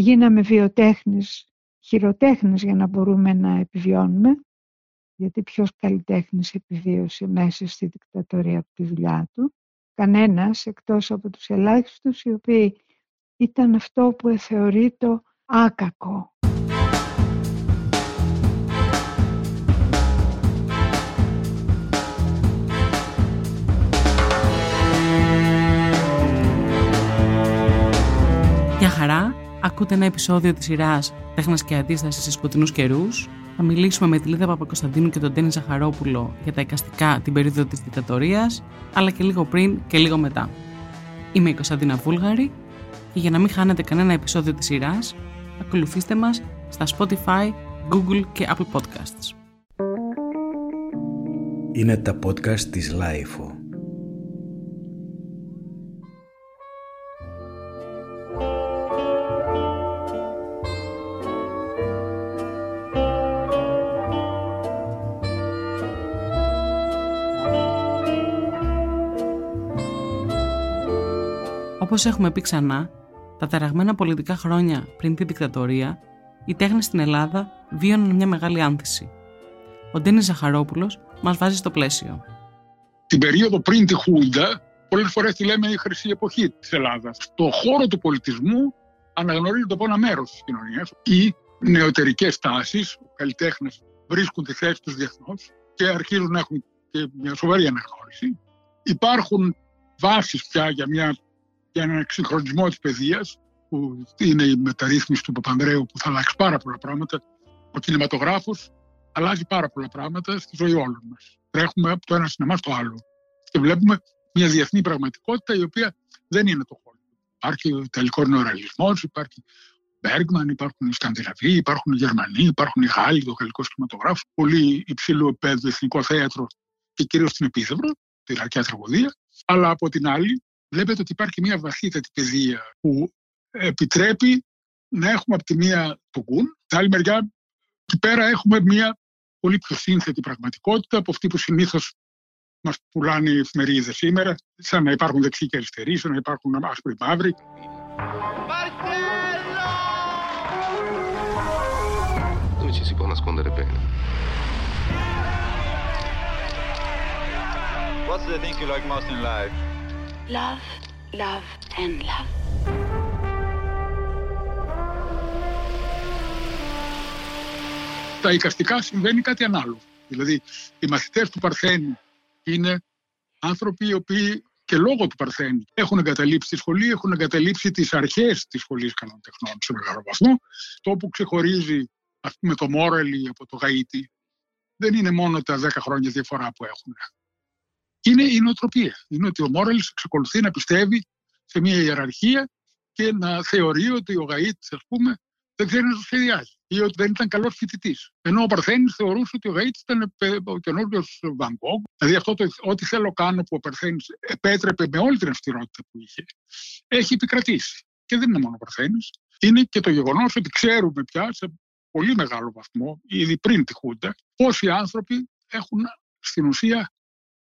γίναμε βιοτέχνες, χειροτέχνες για να μπορούμε να επιβιώνουμε γιατί ποιος καλλιτέχνης επιβίωσε μέσα στη δικτατορία από τη δουλειά του; Κανένας εκτός από τους ελάχιστους οι οποίοι ήταν αυτό που θεωρεί το άκακο. Γεια χαρά, ακούτε ένα επεισόδιο της σειράς «Τέχνας και αντίστασης σε σκοτεινούς καιρούς». Θα μιλήσουμε με τη Λίδα Παπακοσταντίνου και τον Τέννη Ζαχαρόπουλο για τα εικαστικά την περίοδο της δικτατορίας, αλλά και λίγο πριν και λίγο μετά. Είμαι η Κωνσταντίνα Βούλγαρη και για να μην χάνετε κανένα επεισόδιο της σειράς, ακολουθήστε μας στα Spotify, Google και Apple Podcasts. Είναι τα podcast της Lifeo. Όπως έχουμε πει ξανά, τα ταραγμένα πολιτικά χρόνια πριν τη δικτατορία, οι τέχνες στην Ελλάδα βίωναν μια μεγάλη άνθηση. Ο Ντένις Ζαχαρόπουλος μας βάζει στο πλαίσιο. Την περίοδο πριν τη Χούντα, πολλές φορές τη λέμε η χρυσή εποχή της Ελλάδας. Στο χώρο του πολιτισμού αναγνωρίζεται από ένα μέρος της κοινωνίας. Οι νεωτερικές τάσεις, οι καλλιτέχνες βρίσκουν τη θέση τους διεθνώς και αρχίζουν να έχουν και μια σοβαρή αναγνώριση. Υπάρχουν βάσεις πια για μια για έναν εξυγχρονισμό της παιδείας που είναι η μεταρρύθμιση του Παπανδρέου που θα αλλάξει πάρα πολλά πράγματα. Ο κινηματογράφος αλλάζει πάρα πολλά πράγματα στη ζωή όλων μας. Τρέχουμε από το ένα σινεμά στο άλλο και βλέπουμε μια διεθνή πραγματικότητα η οποία δεν είναι το χώρο. Υπάρχει ο τελικός νεοραλισμό, υπάρχει Μπέργκμαν, υπάρχουν οι Σκανδιναβοί, υπάρχουν οι Γερμανοί, υπάρχουν οι Γάλλοι, το γαλλικός κινηματογράφος, πολύ υψηλού επίπεδου εθνικό θέατρο και κυρίως στην επίθευρο, την αρχαία τραγωδία. Αλλά από την άλλη, βλέπετε ότι υπάρχει μια βαθύτατη παιδεία που επιτρέπει να έχουμε από τη μία το γκουν, την άλλη μεριά εκεί πέρα έχουμε μια πολύ πιο σύνθετη πραγματικότητα από αυτή που συνήθως μας πουλάνε οι εφημερίδες σήμερα, σαν να υπάρχουν δεξιοί και αριστεροί, σαν να υπάρχουν άσπροι μαύροι. Dove ci si può nascondere bene? What's the thing you like most in life? Love, love and love. Τα οικαστικά συμβαίνει κάτι ανάλογο. Δηλαδή, οι μαθητές του Παρθένου είναι άνθρωποι οι οποίοι και λόγω του Παρθένου έχουν εγκαταλείψει τη σχολή, έχουν εγκαταλείψει τις αρχές της σχολής καλών τεχνών σε μεγάλο βαθμό. Το που ξεχωρίζει ας πούμε το Μόρελι από το Γαΐτι δεν είναι μόνο τα 10 χρόνια διαφορά που έχουν είναι η νοοτροπία. Είναι ότι ο Μόρελς εξακολουθεί να πιστεύει σε μια ιεραρχία και να θεωρεί ότι ο Γαΐτ, ας πούμε, δεν ξέρει να το σχεδιάζει ή ότι δεν ήταν καλός φοιτητής. Ενώ ο Παρθένης θεωρούσε ότι ο Γαΐτ ήταν ο καινούριο Βαγκόγκ. Δηλαδή αυτό το ό,τι θέλω κάνω που ο Παρθένης επέτρεπε με όλη την αυστηρότητα που είχε, έχει επικρατήσει. Και δεν είναι μόνο ο Παρθένης. Είναι και το γεγονός ότι ξέρουμε πια σε πολύ μεγάλο βαθμό, ήδη πριν τη Χούντα, πόσοι άνθρωποι έχουν στην ουσία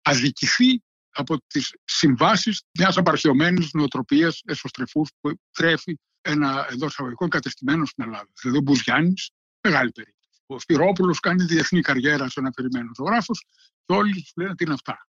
αδικηθεί από τις συμβάσεις μιας απαρχαιωμένης νοοτροπίας εσωστρεφούς που τρέφει ένα εντός εισαγωγικών κατεστημένο στην Ελλάδα. Δηλαδή ο Μπουζιάννης, μεγάλη περίπτωση. Ο Σπυρόπουλος κάνει διεθνή καριέρα σε ένα περιμένο ζωγράφος και όλοι τους λένε τι είναι αυτά.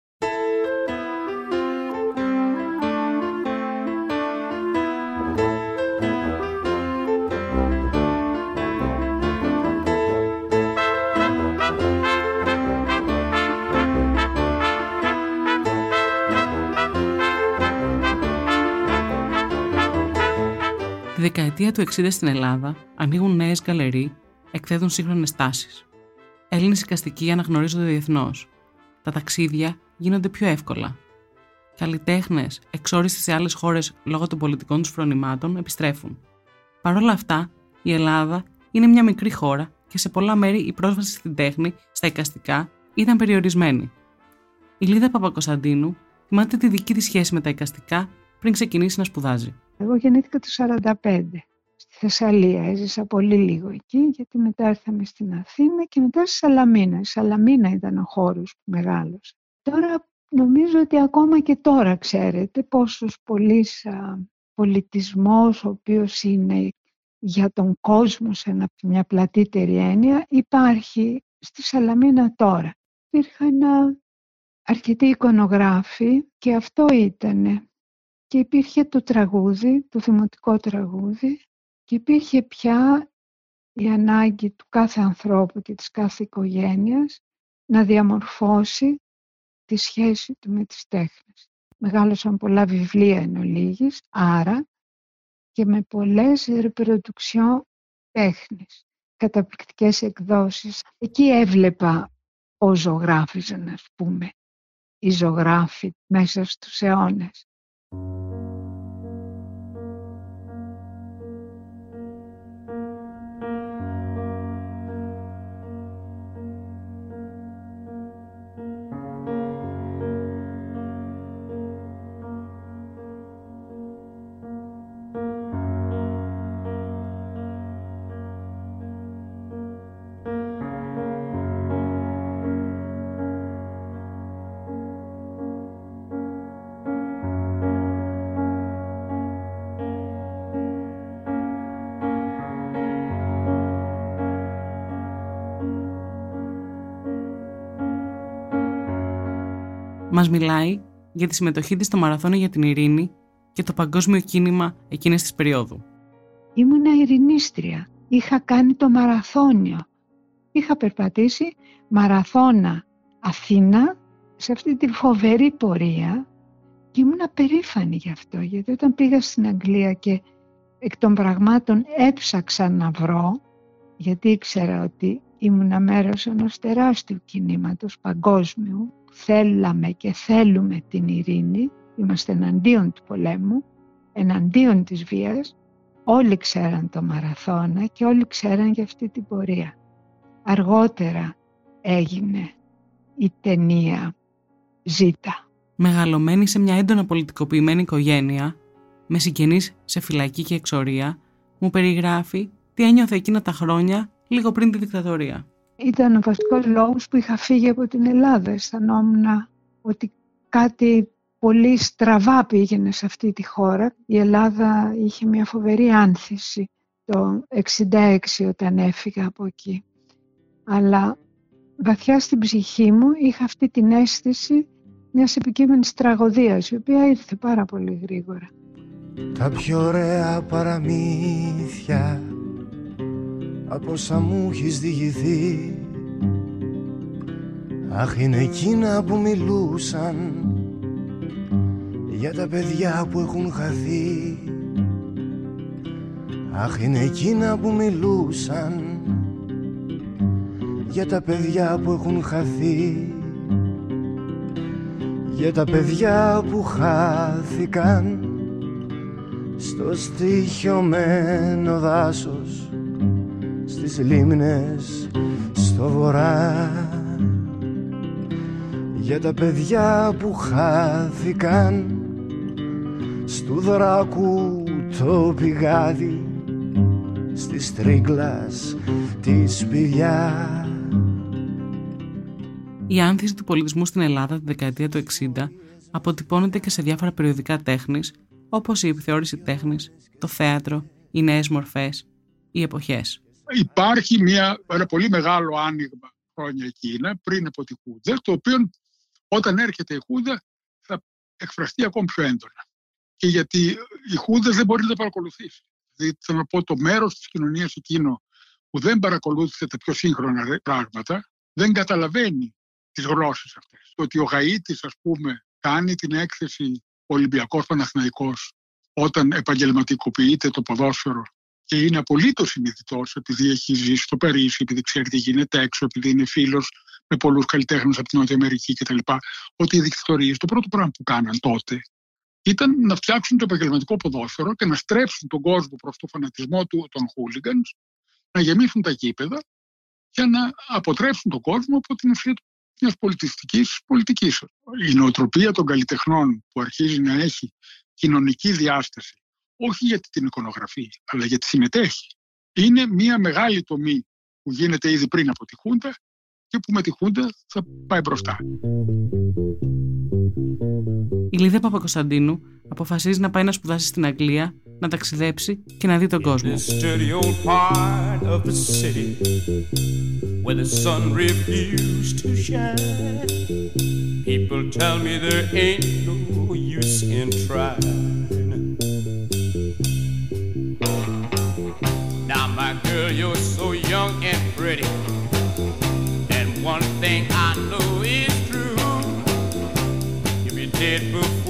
Τη δεκαετία του 60 στην Ελλάδα ανοίγουν νέες γκαλερί, εκθέτουν σύγχρονες τάσεις. Έλληνες οικαστικοί αναγνωρίζονται διεθνώς. Τα ταξίδια γίνονται πιο εύκολα. Καλλιτέχνες, εξόριστοι σε άλλες χώρες λόγω των πολιτικών τους φρονημάτων, επιστρέφουν. Παρ' όλα αυτά, η Ελλάδα είναι μια μικρή χώρα και σε πολλά μέρη η πρόσβαση στην τέχνη, στα οικαστικά, ήταν περιορισμένη. Η Λίδα Παπακοσταντίνου θυμάται τη δική της σχέση με τα οικαστικά πριν ξεκινήσει να σπουδάζει. Εγώ γεννήθηκα το 45 στη Θεσσαλία. Έζησα πολύ λίγο εκεί γιατί μετά ήρθαμε στην Αθήνα και μετά στη Σαλαμίνα. Η Σαλαμίνα ήταν ο χώρος που μεγάλωσε. Τώρα νομίζω ότι ακόμα και τώρα ξέρετε πόσος πολύς πολιτισμός ο οποίος είναι για τον κόσμο σε μια πλατύτερη έννοια υπάρχει στη Σαλαμίνα τώρα. Υπήρχαν αρκετοί εικονογράφοι και αυτό ήτανε. Και υπήρχε το τραγούδι, το δημοτικό τραγούδι και υπήρχε πια η ανάγκη του κάθε ανθρώπου και της κάθε οικογένειας να διαμορφώσει τη σχέση του με τις τέχνες. Μεγάλωσαν πολλά βιβλία εν ολίγης, άρα και με πολλές reproduction τέχνης, καταπληκτικές εκδόσεις. Εκεί έβλεπα ο ζωγράφιζαν, ας πούμε, οι ζωγράφοι μέσα στους αιώνες. Música Μας μιλάει για τη συμμετοχή της στο Μαραθώνιο για την Ειρήνη και το παγκόσμιο κίνημα εκείνης της περίοδου. Ήμουνα ειρηνίστρια. Είχα κάνει το μαραθώνιο. Είχα περπατήσει μαραθώνα Αθήνα σε αυτή τη φοβερή πορεία και ήμουνα περήφανη γι' αυτό. Γιατί όταν πήγα στην Αγγλία και εκ των πραγμάτων έψαξα να βρω, γιατί ήξερα ότι ήμουνα μέρος ενός τεράστιου κινήματος παγκόσμιου θέλαμε και θέλουμε την ειρήνη, είμαστε εναντίον του πολέμου, εναντίον της βίας, όλοι ξέραν το μαραθώνα και όλοι ξέραν για αυτή την πορεία. Αργότερα έγινε η ταινία «Ζήτα». Μεγαλωμένη σε μια έντονα πολιτικοποιημένη οικογένεια, με συγγενείς σε φυλακή και εξορία, μου περιγράφει τι ένιωθε εκείνα τα χρόνια λίγο πριν τη δικτατορία ήταν ο βασικός λόγος που είχα φύγει από την Ελλάδα. Αισθανόμουν ότι κάτι πολύ στραβά πήγαινε σε αυτή τη χώρα. Η Ελλάδα είχε μια φοβερή άνθηση το 66 όταν έφυγα από εκεί. Αλλά βαθιά στην ψυχή μου είχα αυτή την αίσθηση μιας επικείμενης τραγωδίας, η οποία ήρθε πάρα πολύ γρήγορα. Τα πιο ωραία παραμύθια από όσα μου έχεις διηγηθεί. Αχ είναι εκείνα που μιλούσαν για τα παιδιά που έχουν χαθεί. Αχ είναι εκείνα που μιλούσαν για τα παιδιά που έχουν χαθεί. Για τα παιδιά που χάθηκαν στο στοιχειωμένο δάσος στις λίμνες στο βορρά. Για τα παιδιά που χάθηκαν στου δράκου το πηγάδι στη τρίγκλας της σπηλιά. Η άνθηση του πολιτισμού στην Ελλάδα τη δεκαετία του 60 αποτυπώνεται και σε διάφορα περιοδικά τέχνης όπως η επιθεώρηση τέχνης, το θέατρο, οι νέες μορφές, οι εποχές υπάρχει μια, ένα πολύ μεγάλο άνοιγμα χρόνια εκείνα πριν από τη Χούδα, το οποίο όταν έρχεται η Χούδα θα εκφραστεί ακόμη πιο έντονα. Και γιατί η Χούδα δεν μπορεί να τα παρακολουθήσει. Δηλαδή, θέλω να πω, το μέρος της κοινωνίας εκείνο που δεν παρακολούθησε τα πιο σύγχρονα πράγματα, δεν καταλαβαίνει τις γλώσσες αυτές. Το ότι ο Γαΐτης, ας πούμε, κάνει την έκθεση Ολυμπιακός Παναθηναϊκός όταν επαγγελματικοποιείται το ποδόσφαιρο και είναι απολύτω συνειδητό, επειδή έχει ζήσει στο Παρίσι, επειδή ξέρει τι γίνεται έξω, επειδή είναι φίλος με πολλούς καλλιτέχνες από την Νότια Αμερική κτλ., ότι οι δικτατορίες το πρώτο πράγμα που κάναν τότε ήταν να φτιάξουν το επαγγελματικό ποδόσφαιρο και να στρέψουν τον κόσμο προς το φανατισμό του, των χούλιγκανς, να γεμίσουν τα γήπεδα για να αποτρέψουν τον κόσμο από την ευθεία μιας πολιτιστικής πολιτικής. Η νοοτροπία των καλλιτεχνών που αρχίζει να έχει κοινωνική διάσταση όχι για την εικονογραφή, αλλά γιατί συμμετέχει. Είναι μια μεγάλη τομή που γίνεται ήδη πριν από τη Χούντα και που με τη Χούντα θα πάει μπροστά. Η Λίδα Παπακοσταντίνου αποφασίζει να πάει να σπουδάσει στην Αγγλία, να ταξιδέψει και να δει τον κόσμο. People tell me there ain't no use in trying. Girl, you're so young and pretty. And one thing I know is true. If You'll be before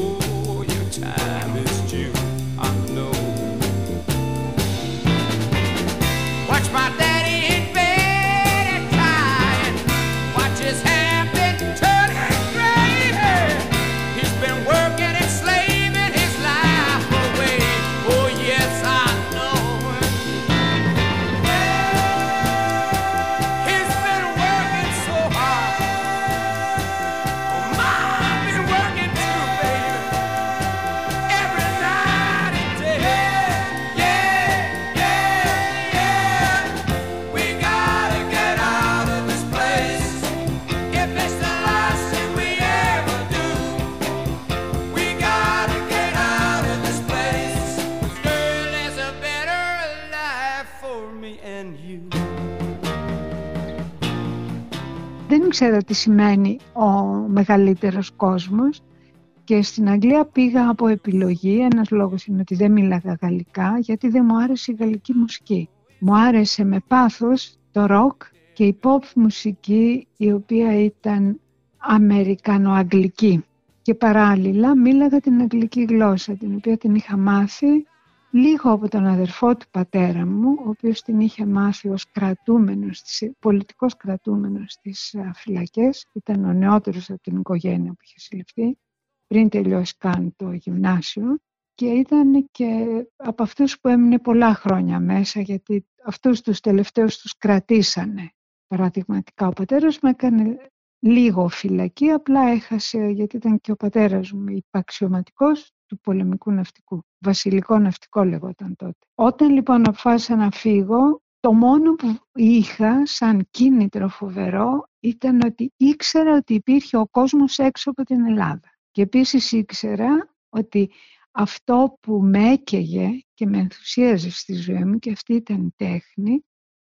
Δεν ήξερα τι σημαίνει ο μεγαλύτερος κόσμος και στην Αγγλία πήγα από επιλογή. Ένας λόγος είναι ότι δεν μίλαγα γαλλικά γιατί δεν μου άρεσε η γαλλική μουσική. Μου άρεσε με πάθος το ροκ και η pop μουσική η οποία ήταν αμερικανοαγγλική. Και παράλληλα μίλαγα την αγγλική γλώσσα την οποία την είχα μάθει λίγο από τον αδερφό του πατέρα μου, ο οποίος την είχε μάθει ως κρατούμενος, στις- πολιτικός κρατούμενος στις α, φυλακές. Ήταν ο νεότερος από την οικογένεια που είχε συλληφθεί, πριν τελειώσει καν το γυμνάσιο. Και ήταν και από αυτούς που έμεινε πολλά χρόνια μέσα, γιατί αυτούς τους τελευταίους τους κρατήσανε. Παραδειγματικά ο πατέρας μου έκανε λίγο φυλακή, απλά έχασε, γιατί ήταν και ο πατέρας μου υπαξιωματικός του πολεμικού ναυτικού. Βασιλικό ναυτικό λεγόταν τότε. Όταν λοιπόν αποφάσισα να φύγω, το μόνο που είχα σαν κίνητρο φοβερό ήταν ότι ήξερα ότι υπήρχε ο κόσμος έξω από την Ελλάδα. Και επίσης ήξερα ότι αυτό που με έκαιγε και με ενθουσίαζε στη ζωή μου και αυτή ήταν η τέχνη,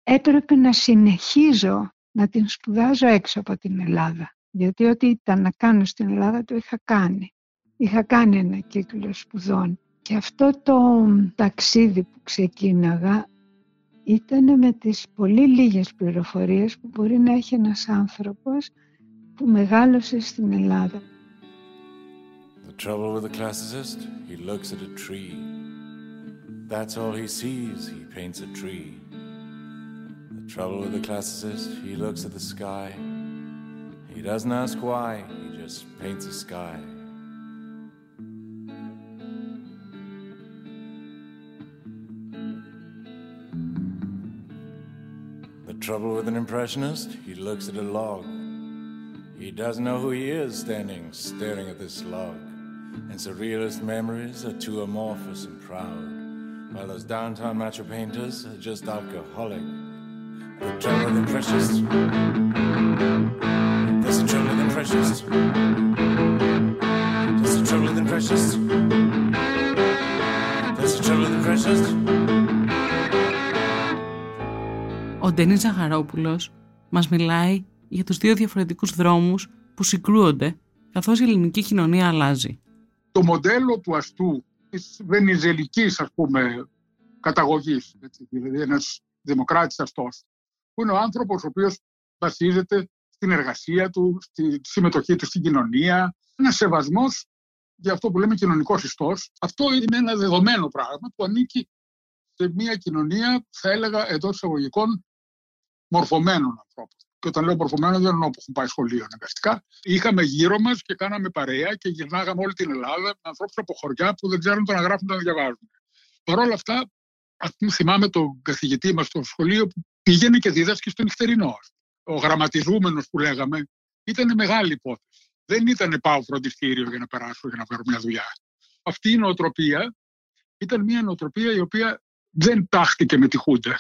έπρεπε να συνεχίζω να την σπουδάζω έξω από την Ελλάδα. Γιατί ό,τι ήταν να κάνω στην Ελλάδα το είχα κάνει. Είχα κάνει ένα κύκλο σπουδών. Και αυτό το ταξίδι που ξεκίναγα ήταν με τις πολύ λίγες πληροφορίες που μπορεί να έχει ένας άνθρωπος που μεγάλωσε στην Ελλάδα. The trouble with the classicist, he looks at a tree. That's all he sees, he paints a tree. The trouble with the classicist, he looks at the sky. He doesn't ask why, he just paints a sky. Trouble with an impressionist, he looks at a log. He doesn't know who he is standing, staring at this log. And surrealist memories are too amorphous and proud, while those downtown macho painters are just alcoholic. The trouble with impressionists. There's the trouble with impressionists. There's the trouble with impressionists. Ο Ντένις Ζαχαρόπουλος μας μιλάει για τους δύο διαφορετικούς δρόμους που συγκρούονται καθώς η ελληνική κοινωνία αλλάζει. Το μοντέλο του αστού της βενιζελικής ας πούμε καταγωγής, έτσι, δηλαδή ένας δημοκράτης αστός, που είναι ο άνθρωπος ο οποίος βασίζεται στην εργασία του, στη συμμετοχή του στην κοινωνία, ένα σεβασμός για αυτό που λέμε κοινωνικός ιστός. Αυτό είναι ένα δεδομένο πράγμα που ανήκει σε μια κοινωνία, θα έλεγα εντός εισαγωγικών, μορφωμένων ανθρώπων. Και όταν λέω μορφωμένο, δεν εννοώ που έχουν πάει σχολείο αναγκαστικά. Είχαμε γύρω μας και κάναμε παρέα και γυρνάγαμε όλη την Ελλάδα με ανθρώπους από χωριά που δεν ξέρουν το να γράφουν το να διαβάζουν. Παρ' όλα αυτά, ας πούμε, θυμάμαι τον καθηγητή μας στο σχολείο που πήγαινε και δίδασκε στο νυχτερινό. Ο γραμματιζούμενος που λέγαμε ήταν μεγάλη υπόθεση. Δεν ήταν πάω φροντιστήριο για να περάσω για να φέρω μια δουλειά. Αυτή η νοοτροπία ήταν μια νοοτροπία η οποία δεν τάχτηκε με τη Χούντα.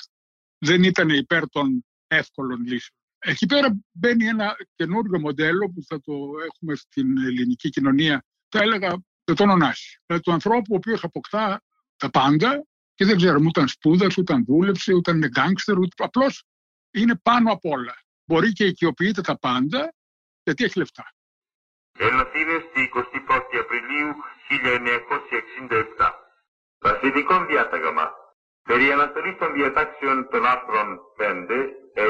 Δεν ήταν υπέρ των εύκολων λύσεων. Εκεί πέρα μπαίνει ένα καινούριο μοντέλο που θα το έχουμε στην ελληνική κοινωνία θα έλεγα δεν τον ονάσει. Δηλαδή του ανθρώπου ο οποίος αποκτά τα πάντα και δεν ξέρουμε ούτε αν σπούδασε, ούτε αν δούλεψε, ούτε αν είναι γκάγκστερ, ούτε απλώς είναι πάνω απ' όλα. Μπορεί και οικειοποιείται τα πάντα γιατί έχει λεφτά. Ελαθίνε στη 21η Απριλίου 1967. Βασιλικό διάταγμα. Περί αναστολής των διατάξεων των άρθρων 5, 6,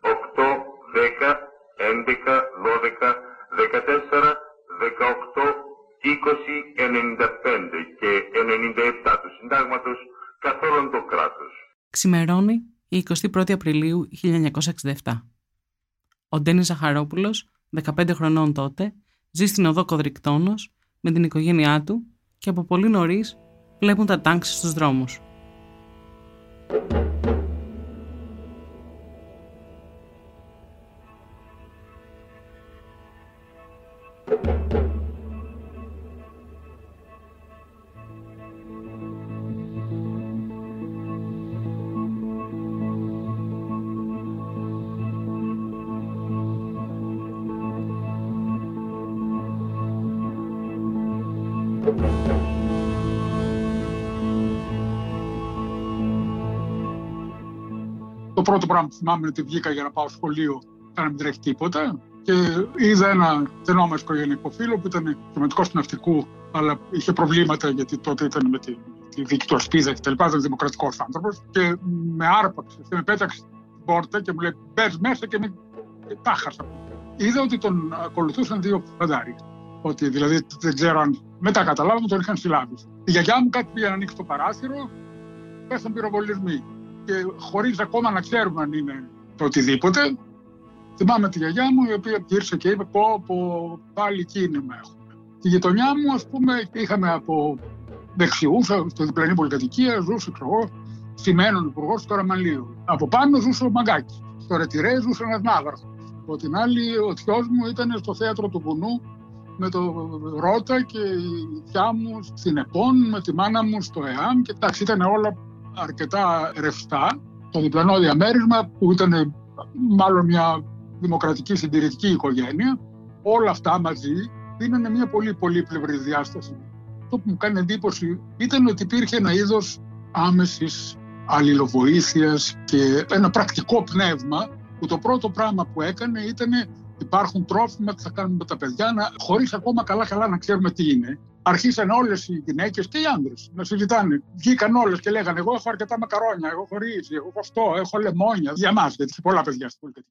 8, 10, 11, 12, 14, 18, 20, 95 και 97 του συντάγματος καθ' όλον το κράτος. Ξημερώνει η 21η Απριλίου 1967. Ο Ντένις Ζαχαρόπουλος, 15 χρονών τότε, ζει στην οδό Κοδρικτόνος με την οικογένειά του και από πολύ νωρίς βλέπουν τα τάγκς στους δρόμους. Το πρώτο πράγμα που θυμάμαι είναι ότι βγήκα για να πάω σχολείο να μην τρέχει τίποτα και είδα ένα στενό οικογενειακό φίλο που ήταν σημαντικό του ναυτικού, αλλά είχε προβλήματα γιατί τότε ήταν με τη, τη δίκη του Ασπίδα και τα λοιπά. Ήταν δημοκρατικός άνθρωπος και με άρπαξε και με πέταξε την πόρτα και μου λέει: Μπες μέσα και με τα χάσα. Είδα ότι τον ακολουθούσαν δύο φαντάρια. Ότι δηλαδή δεν ξέρω αν μετά καταλάβω τον είχαν συλλάβει. Η γιαγιά μου κάτι πήγε να ανοίξει το παράθυρο, πέσαν πυροβολισμοί. Και χωρίς ακόμα να ξέρουμε αν είναι το οτιδήποτε, θυμάμαι τη γιαγιά μου η οποία γύρισε και είπε: Πω, πω, πάλι κίνημα έχουμε. Τη γειτονιά μου, ας πούμε, είχαμε από δεξιού, στο διπλανή πολυκατοικία, ζούσε, ξέρω εγώ, Σημαίνον υπουργός του Καραμαλίου. Από πάνω ζούσε ο Μαγκάκης. Στο Ρετυρέ ζούσε ένας Ναύαρχο. Από την άλλη, ο θειός μου ήταν στο θέατρο του Βουνού με το Ρότα και η θιά μου στην ΕΠΟΝ, με τη μάνα μου στο ΕΑΜ και εντάξει ήταν όλα αρκετά ρευστά. Το διπλανό διαμέρισμα που ήταν μάλλον μια δημοκρατική συντηρητική οικογένεια, όλα αυτά μαζί δίνανε μια πολύ πολύπλευρη διάσταση. Το που μου κάνει εντύπωση ήταν ότι υπήρχε ένα είδος άμεσης αλληλοβοήθειας και ένα πρακτικό πνεύμα που το πρώτο πράγμα που έκανε ήταν υπάρχουν τρόφιμα που θα κάνουμε με τα παιδιά, να, χωρίς ακόμα καλά-καλά να ξέρουμε τι είναι. Αρχίσαν όλες οι γυναίκες και οι άντρες να συζητάνε. Βγήκαν όλες και λέγανε: Εγώ έχω αρκετά μακαρόνια, εγώ έχω ρύζι, εγώ έχω αυτό, έχω λεμόνια. Για μας, γιατί έχει πολλά παιδιά στην πολιτική.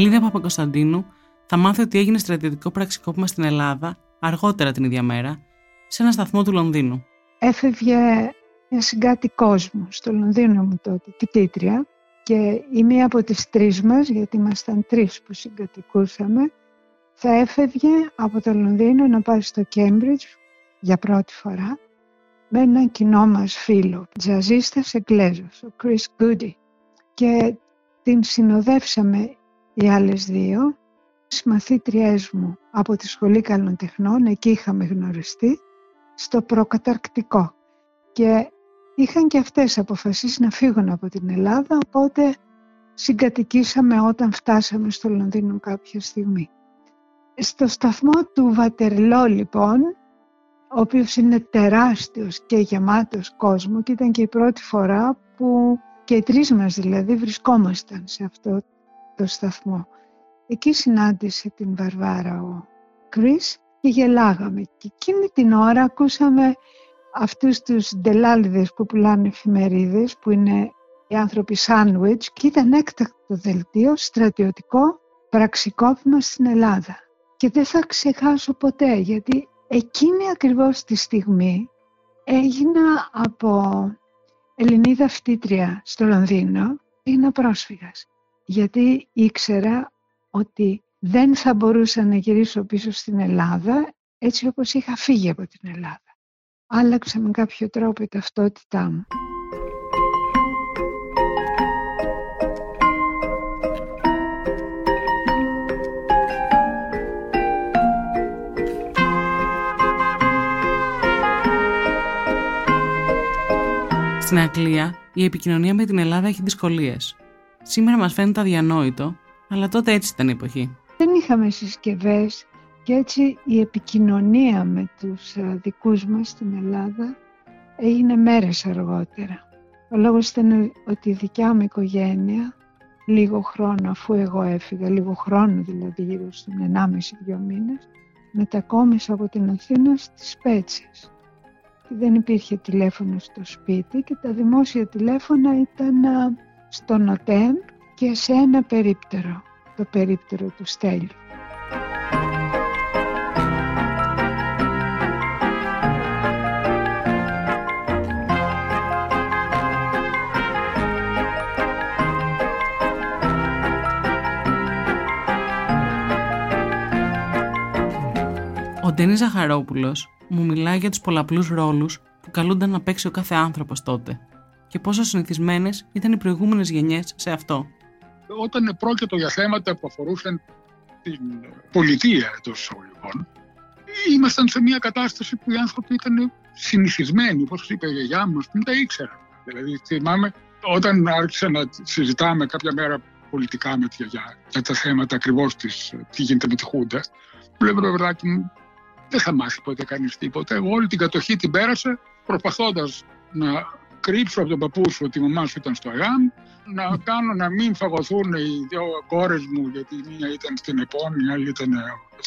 Η Λίδια Παπακοσταντίνου θα μάθει ότι έγινε στρατιωτικό πραξικόπημα στην Ελλάδα αργότερα την ίδια μέρα, σε ένα σταθμό του Λονδίνου. Έφευγε μια συγκάτοικός μου στο Λονδίνο μου τότε, κοιτήτρια, και η μία από τις τρεις μας, γιατί ήμασταν τρεις που συγκατοικούσαμε, θα έφευγε από το Λονδίνο να πάει στο Κέμπριτζ για πρώτη φορά με έναν κοινό μας φίλο, τζαζίστας Εγγλέζος, ο Chris Goody. Και την συνοδεύσαμε οι άλλες δύο, συμμαθήτριές μου από τη Σχολή Καλών Τεχνών, εκεί είχαμε γνωριστεί, στο προκαταρκτικό. Και είχαν και αυτές αποφασίσεις να φύγουν από την Ελλάδα, οπότε συγκατοικήσαμε όταν φτάσαμε στο Λονδίνο κάποια στιγμή. Στο σταθμό του Βατερλό λοιπόν, ο οποίος είναι τεράστιος και γεμάτος κόσμο και ήταν και η πρώτη φορά που και οι τρεις μας δηλαδή βρισκόμασταν σε αυτό το σταθμό. Εκεί συνάντησε την Βαρβάρα ο Κρίς και γελάγαμε. Και εκείνη την ώρα ακούσαμε αυτούς τους ντελάλιδες που πουλάνε εφημερίδες που είναι οι άνθρωποι σάντουιτς και ήταν έκτακτο δελτίο στρατιωτικό πραξικόπημα στην Ελλάδα. Και δεν θα ξεχάσω ποτέ γιατί εκείνη ακριβώς τη στιγμή έγινα από Ελληνίδα φοιτήτρια στο Λονδίνο, έγινα πρόσφυγας. Γιατί ήξερα ότι δεν θα μπορούσα να γυρίσω πίσω στην Ελλάδα έτσι όπως είχα φύγει από την Ελλάδα. Άλλαξα με κάποιο τρόπο η ταυτότητά μου. Στην Αγγλία, η επικοινωνία με την Ελλάδα έχει δυσκολίες. Σήμερα μας φαίνεται αδιανόητο, αλλά τότε έτσι ήταν η εποχή. Δεν είχαμε συσκευές και έτσι η επικοινωνία με τους ε, δικούς μας στην Ελλάδα έγινε μέρες αργότερα. Ο λόγος ήταν ότι η δικιά μου οικογένεια λίγο χρόνο αφού εγώ έφυγα, λίγο χρόνο δηλαδή γύρω στον 1,5-2 μήνες, μετακόμισα από την Αθήνα στις Πέτσες δεν υπήρχε τηλέφωνο στο σπίτι και τα δημόσια τηλέφωνα ήταν στο ΝΟΤΕΜ και σε ένα περίπτερο, το περίπτερο του Στέλιου. Ο Ντένις Ζαχαρόπουλος μου μιλάει για τους πολλαπλούς ρόλους που καλούνταν να παίξει ο κάθε άνθρωπος τότε και πόσο συνηθισμένες ήταν οι προηγούμενες γενιές σε αυτό. Όταν πρόκειται για θέματα που αφορούσαν την πολιτεία των εισαγωγικών, ήμασταν σε μια κατάσταση που οι άνθρωποι ήταν συνηθισμένοι, όπως είπε η γιαγιά μου, δεν τα ήξεραν. Δηλαδή, θυμάμαι, όταν άρχισα να συζητάμε κάποια μέρα πολιτικά με τη γιαγιά για τα θέματα ακριβώς της τι γίνεται με τη Χούντα, μου λέει, μου, δεν θα μάθει ποτέ κανείς τίποτα. Εγώ όλη την κατοχή την πέρασα προσπαθώντας να κρύψω από τον παππού σου ότι η μαμά σου ήταν στο ΕΓΑΜ, να κάνω να μην φαγωθούν οι δύο κόρες μου, γιατί η μία ήταν στην ΕΠΟΝ, η άλλη ήταν,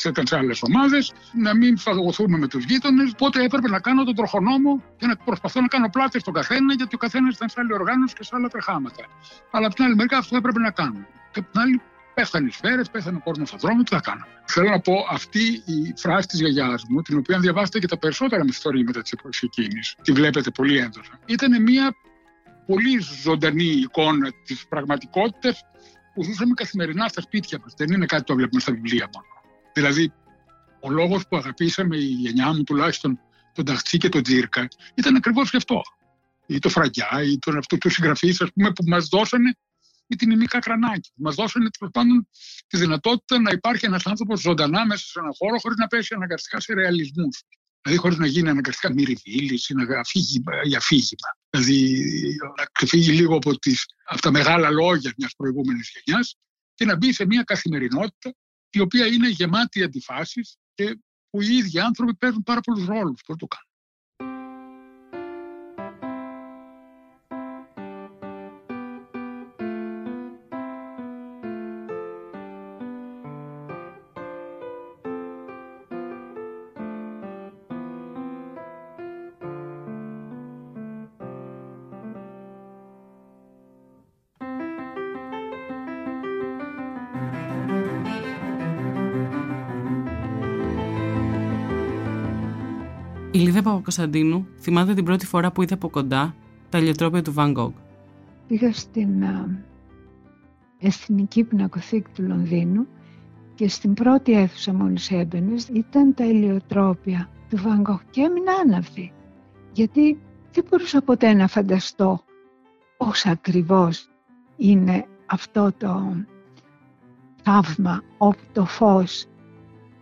ήταν σε άλλες ομάδες, να μην φαγωθούμε με τους γείτονες. Οπότε έπρεπε να κάνω τον τροχονόμο και να προσπαθώ να κάνω πλάτε στον καθένα, γιατί ο καθένας ήταν σε άλλη οργάνωση και σε άλλα τρεχάματα. Αλλά από την άλλη μερικά αυτό έπρεπε να κάνω. Και από την άλλη Πέθανε οι σφαίρες, πέθανε ο κόσμος στον δρόμο, τι θα κάναμε. Θέλω να πω αυτή η φράση της γιαγιάς μου, την οποία διαβάσετε και τα περισσότερα μυθιστορήματα της εποχής εκείνης, τη βλέπετε πολύ έντονα, ήταν μια πολύ ζωντανή εικόνα της πραγματικότητας που ζούσαμε καθημερινά στα σπίτια μας. Δεν είναι κάτι που το βλέπουμε στα βιβλία μόνο. Δηλαδή, ο λόγος που αγαπήσαμε η γενιά μου τουλάχιστον τον Ταχτσί και τον Τζίρκα ήταν ακριβώς γι' αυτό. Ή το Φραγκιά, ή τον αυτού του συγγραφείς, που μας δώσανε ή την ημίκα κρανάκι. Μας δώσανε τέλο πάντων τη δυνατότητα να υπάρχει ένας άνθρωπος ζωντανά μέσα σε έναν χώρο χωρίς να πέσει αναγκαστικά σε ρεαλισμούς. Δηλαδή, χωρίς να γίνει αναγκαστικά μυριβίλη ή να φύγει για αφήγημα. Δηλαδή, να ξεφύγει λίγο από, τις, από τα μεγάλα λόγια μιας προηγούμενης γενιάς και να μπει σε μια καθημερινότητα η οποία είναι γεμάτη αντιφάσεις και που οι ίδιοι άνθρωποι παίζουν πάρα πολλούς ρόλους. Πώς το κάνουν; Παπακοσταντίνου θυμάται την πρώτη φορά που είδε από κοντά τα ηλιοτρόπια του Van Gogh. Πήγα στην α, Εθνική Πινακοθήκη του Λονδίνου και στην πρώτη αίθουσα μόλις έμπαινες ήταν τα ηλιοτρόπια του Van Gogh και έμεινα άναυδη. Γιατί δεν μπορούσα ποτέ να φανταστώ πώς ακριβώς είναι αυτό το θαύμα όπου το φως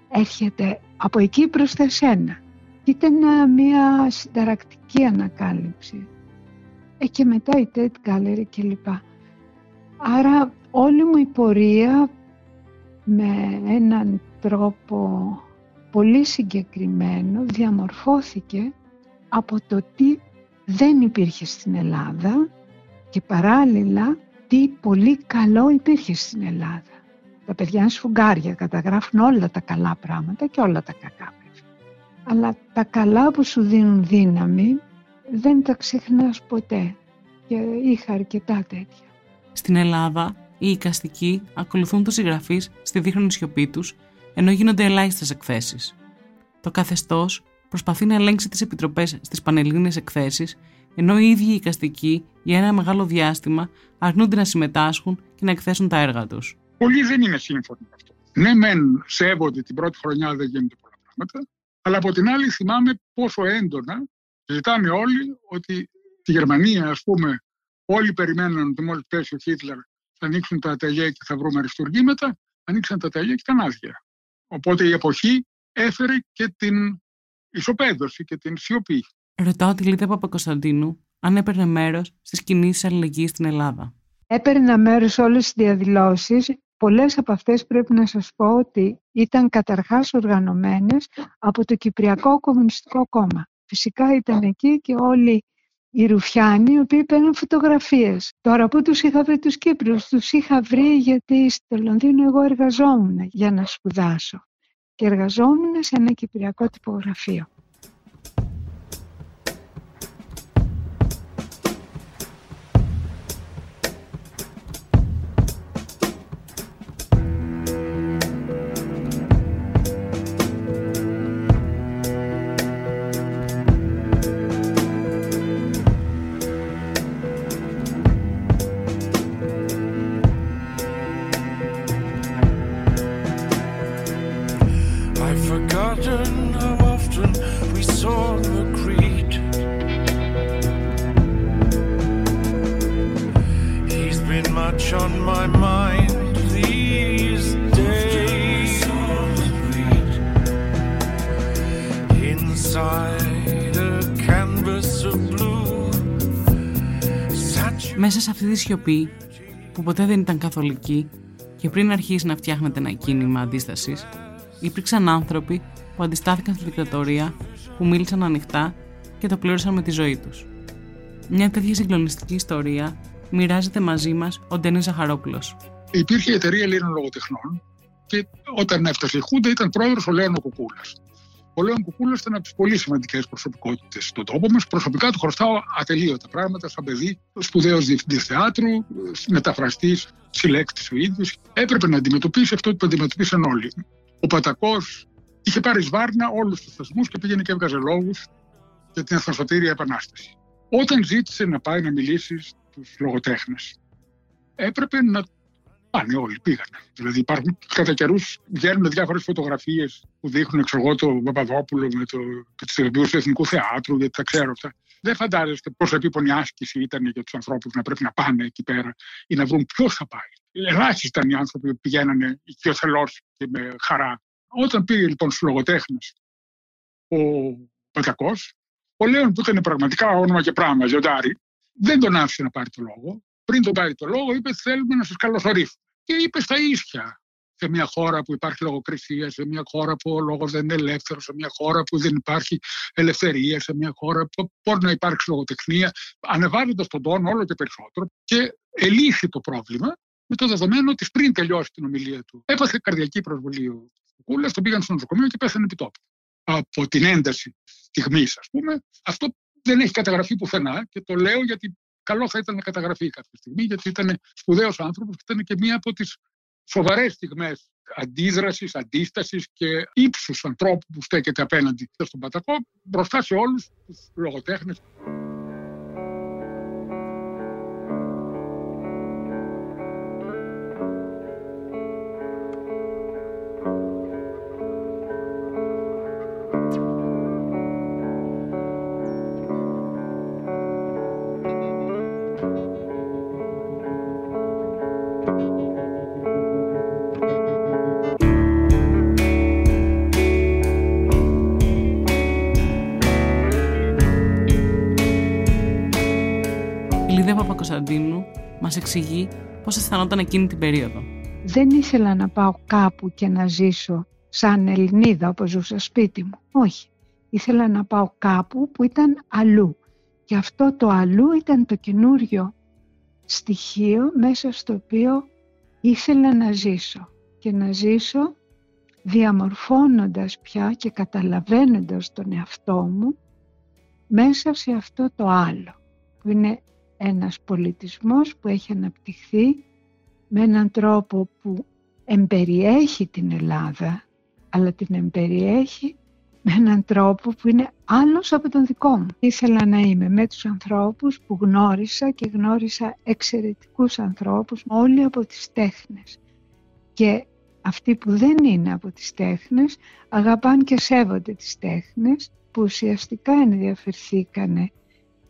έρχεται από εκεί προς τα σένα ήταν ε, μια συνταρακτική ανακάλυψη. Ε, και μετά η TED Gallery κλπ. Άρα όλη μου η πορεία με έναν τρόπο πολύ συγκεκριμένο διαμορφώθηκε από το τι δεν υπήρχε στην Ελλάδα και παράλληλα τι πολύ καλό υπήρχε στην Ελλάδα. Τα παιδιά είναι σφουγγάρια, καταγράφουν όλα τα καλά πράγματα και όλα τα κακά αλλά τα καλά που σου δίνουν δύναμη δεν τα ξεχνάς ποτέ και είχα αρκετά τέτοια. Στην Ελλάδα, οι οικαστικοί ακολουθούν τους συγγραφείς στη δίχρονη σιωπή τους, ενώ γίνονται ελάχιστες εκθέσεις. Το καθεστώς προσπαθεί να ελέγξει τις επιτροπές στις πανελλήνιες εκθέσεις, ενώ οι ίδιοι οι οικαστικοί για ένα μεγάλο διάστημα αρνούνται να συμμετάσχουν και να εκθέσουν τα έργα τους. Πολλοί δεν είναι σύμφωνοι με αυτό. Ναι, μεν σέβονται την πρώτη χρονιά δεν γίνονται πολλά πράγματα, αλλά από την άλλη θυμάμαι πόσο έντονα ζητάνε όλοι ότι τη Γερμανία, ας πούμε, όλοι περιμέναν ότι μόλις πέσει ο Χίτλερ θα ανοίξουν τα ατελιέ και θα βρούμε αριστουργήματα, ανοίξαν τα ατελιέ και ήταν άδεια. Οπότε η εποχή έφερε και την ισοπαίδωση και την σιωπή. Ρωτάω τη Λίδα Παπακοσταντίνου αν έπαιρνε μέρος στις κινήσεις αλληλεγγύης στην Ελλάδα. Έπαιρνα μέρος σε όλες τις διαδηλώσεις. Πολλές από αυτές πρέπει να σας πω ότι ήταν καταρχάς οργανωμένες από το Κυπριακό Κομμουνιστικό Κόμμα. Φυσικά ήταν εκεί και όλοι οι Ρουφιάνοι, οι οποίοι παίρνουν φωτογραφίες. Τώρα που τους είχα βρει τους Κύπριους, τους είχα βρει γιατί στο Λονδίνο εγώ εργαζόμουν για να σπουδάσω και εργαζόμουν σε ένα κυπριακό τυπογραφείο. Τη σιωπή, που ποτέ δεν ήταν καθολική και πριν αρχίσει να φτιάχνεται ένα κίνημα αντίστασης, υπήρξαν άνθρωποι που αντιστάθηκαν στη δικτατορία, που μίλησαν ανοιχτά και το πλήρωσαν με τη ζωή τους. Μια τέτοια συγκλονιστική ιστορία μοιράζεται μαζί μας ο Ντένις Ζαχαρόπουλος. Υπήρχε η εταιρεία Ελλήνων Λογοτεχνών και όταν έφτασε η Χούντα ήταν πρόεδρος ο Λέων Κουκούλας. Ο Λέων Κουκούλα ήταν από τις πολύ σημαντικές προσωπικότητες στον τόπο μας. Προσωπικά του χρωστάω ατελείωτα πράγματα. Σαν παιδί, σπουδαίος διευθυντή θεάτρου, μεταφραστής, συλλέκτης ο ίδιος. Έπρεπε να αντιμετωπίσει αυτό που αντιμετωπίσαν όλοι. Ο Πατακός είχε πάρει σβάρνα όλους τους θεσμούς και πήγαινε και έβγαζε λόγους για την Εθνοσωτήρια Επανάσταση. Όταν ζήτησε να πάει να μιλήσει στους λογοτέχνες, έπρεπε να Πάνε όλοι, πήγανε. Δηλαδή υπάρχουν κατά καιρούς βγαίνουν διάφορες φωτογραφίες που δείχνουν εξ εγώ το Παπαδόπουλο με το, και τις ηθοποιού του Εθνικού Θεάτρου, γιατί τα ξέρω αυτά. Δεν φαντάζεστε πόσο επίπονη άσκηση ήταν για τους ανθρώπους να πρέπει να πάνε εκεί πέρα ή να βρουν ποιος θα πάει. Ελάχιστοι ήταν οι άνθρωποι που πηγαίνανε οικειοθελώ και με χαρά. Όταν πήγε λοιπόν στους λογοτέχνες ο Πατακό, ο Λέων που ήταν πραγματικά όνομα και πράγμα, ζεωτάρι, δεν τον άφησε να πάρει το λόγο πριν τον πάρει το λόγο, είπε: Θέλουμε να σας καλωσορίσουμε. Και είπε στα ίσια. Σε μια χώρα που υπάρχει λογοκρισία, σε μια χώρα που ο λόγος δεν είναι ελεύθερος, σε μια χώρα που δεν υπάρχει ελευθερία, σε μια χώρα που μπορεί να υπάρξει λογοτεχνία, ανεβάζοντα τον τόνο όλο και περισσότερο και ελύσει το πρόβλημα με το δεδομένο ότι πριν τελειώσει την ομιλία του έπαθε καρδιακή προσβολή ο Κούλα, τον πήγαν στο νοσοκομείο και πέθανε επί τόπου. Από την ένταση στιγμής, ας πούμε, αυτό δεν έχει καταγραφεί πουθενά και το λέω γιατί καλό θα ήταν να καταγραφεί κάποια στιγμή, γιατί ήταν σπουδαίος άνθρωπος και ήταν και μία από τις σοβαρές στιγμές αντίδρασης, αντίστασης και ύψους ανθρώπου που στέκεται απέναντι στον Πατακό μπροστά σε όλους τους λογοτέχνε. Κωνσταντίνου μας εξηγεί πώς αισθανόταν εκείνη την περίοδο. Δεν ήθελα να πάω κάπου και να ζήσω σαν Ελληνίδα όπως ζούσα σπίτι μου. Όχι. Ήθελα να πάω κάπου που ήταν αλλού. Και αυτό το αλλού ήταν το καινούριο στοιχείο μέσα στο οποίο ήθελα να ζήσω. Και να ζήσω διαμορφώνοντας πια και καταλαβαίνοντας τον εαυτό μου μέσα σε αυτό το άλλο που είναι ένας πολιτισμός που έχει αναπτυχθεί με έναν τρόπο που εμπεριέχει την Ελλάδα αλλά την εμπεριέχει με έναν τρόπο που είναι άλλος από τον δικό μου. Ήθελα να είμαι με τους ανθρώπους που γνώρισα και γνώρισα εξαιρετικούς ανθρώπους όλοι από τις τέχνες. Και αυτοί που δεν είναι από τις τέχνες αγαπάν και σέβονται τις τέχνες που ουσιαστικά ενδιαφερθήκανε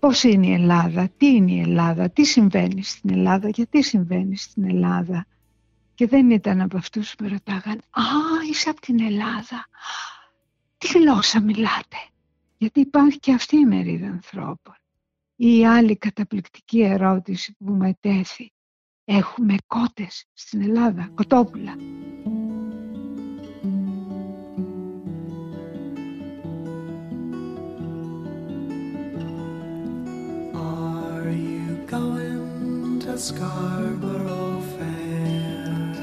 πώς είναι η Ελλάδα, τι είναι η Ελλάδα, τι συμβαίνει στην Ελλάδα, γιατί συμβαίνει στην Ελλάδα. Και δεν ήταν από αυτούς που με ρωτάγαν «Α, είσαι από την Ελλάδα, τι γλώσσα μιλάτε» γιατί υπάρχει και αυτή η μερίδα ανθρώπων. Ή η άλλη καταπληκτική ερώτηση που με τέθη Έχουμε κότες στην Ελλάδα, κοτόπουλα. Scarborough Fair.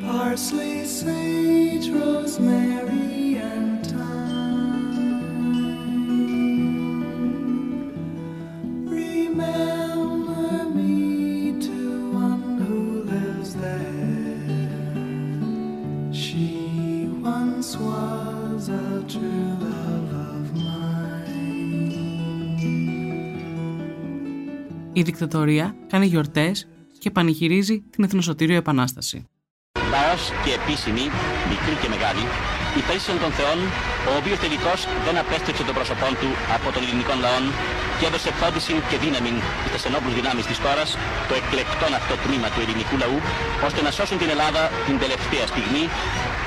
Parsley, sage, rosemary, and thyme. Remember me to one who lives there. She once was a true. Η δικτατορία κάνει γιορτές και πανηγυρίζει την Εθνοσωτήριο Επανάσταση. Λαός και επίσημη, μικρή και μεγάλη, υπέρσιον των θεών, ο οποίος τελικώς δεν απέστρεψε τον πρόσωπό του από των ελληνικών λαών και έδωσε φόντιση και δύναμη στις ενόπλους δυνάμεις της χώρας, το εκλεκτόν αυτό τμήμα του ελληνικού λαού, ώστε να σώσουν την Ελλάδα την τελευταία στιγμή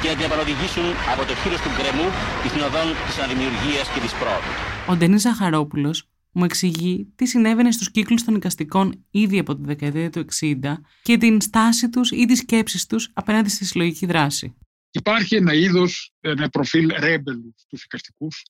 και να την επανοδηγήσουν από το χείλος του γκρεμού εις την οδόν της αναδημιουργίας και της πρόοδου. Ο Ντενής Ζαχαρόπουλος μου εξηγεί τι συνέβαινε στους κύκλους των οικαστικών ήδη από τη δεκαετία του 60 και την στάση τους ή τις σκέψεις τους απέναντι στη συλλογική δράση. Υπάρχει ένα είδος, ένα προφίλ ρέμπελου στους οικαστικούς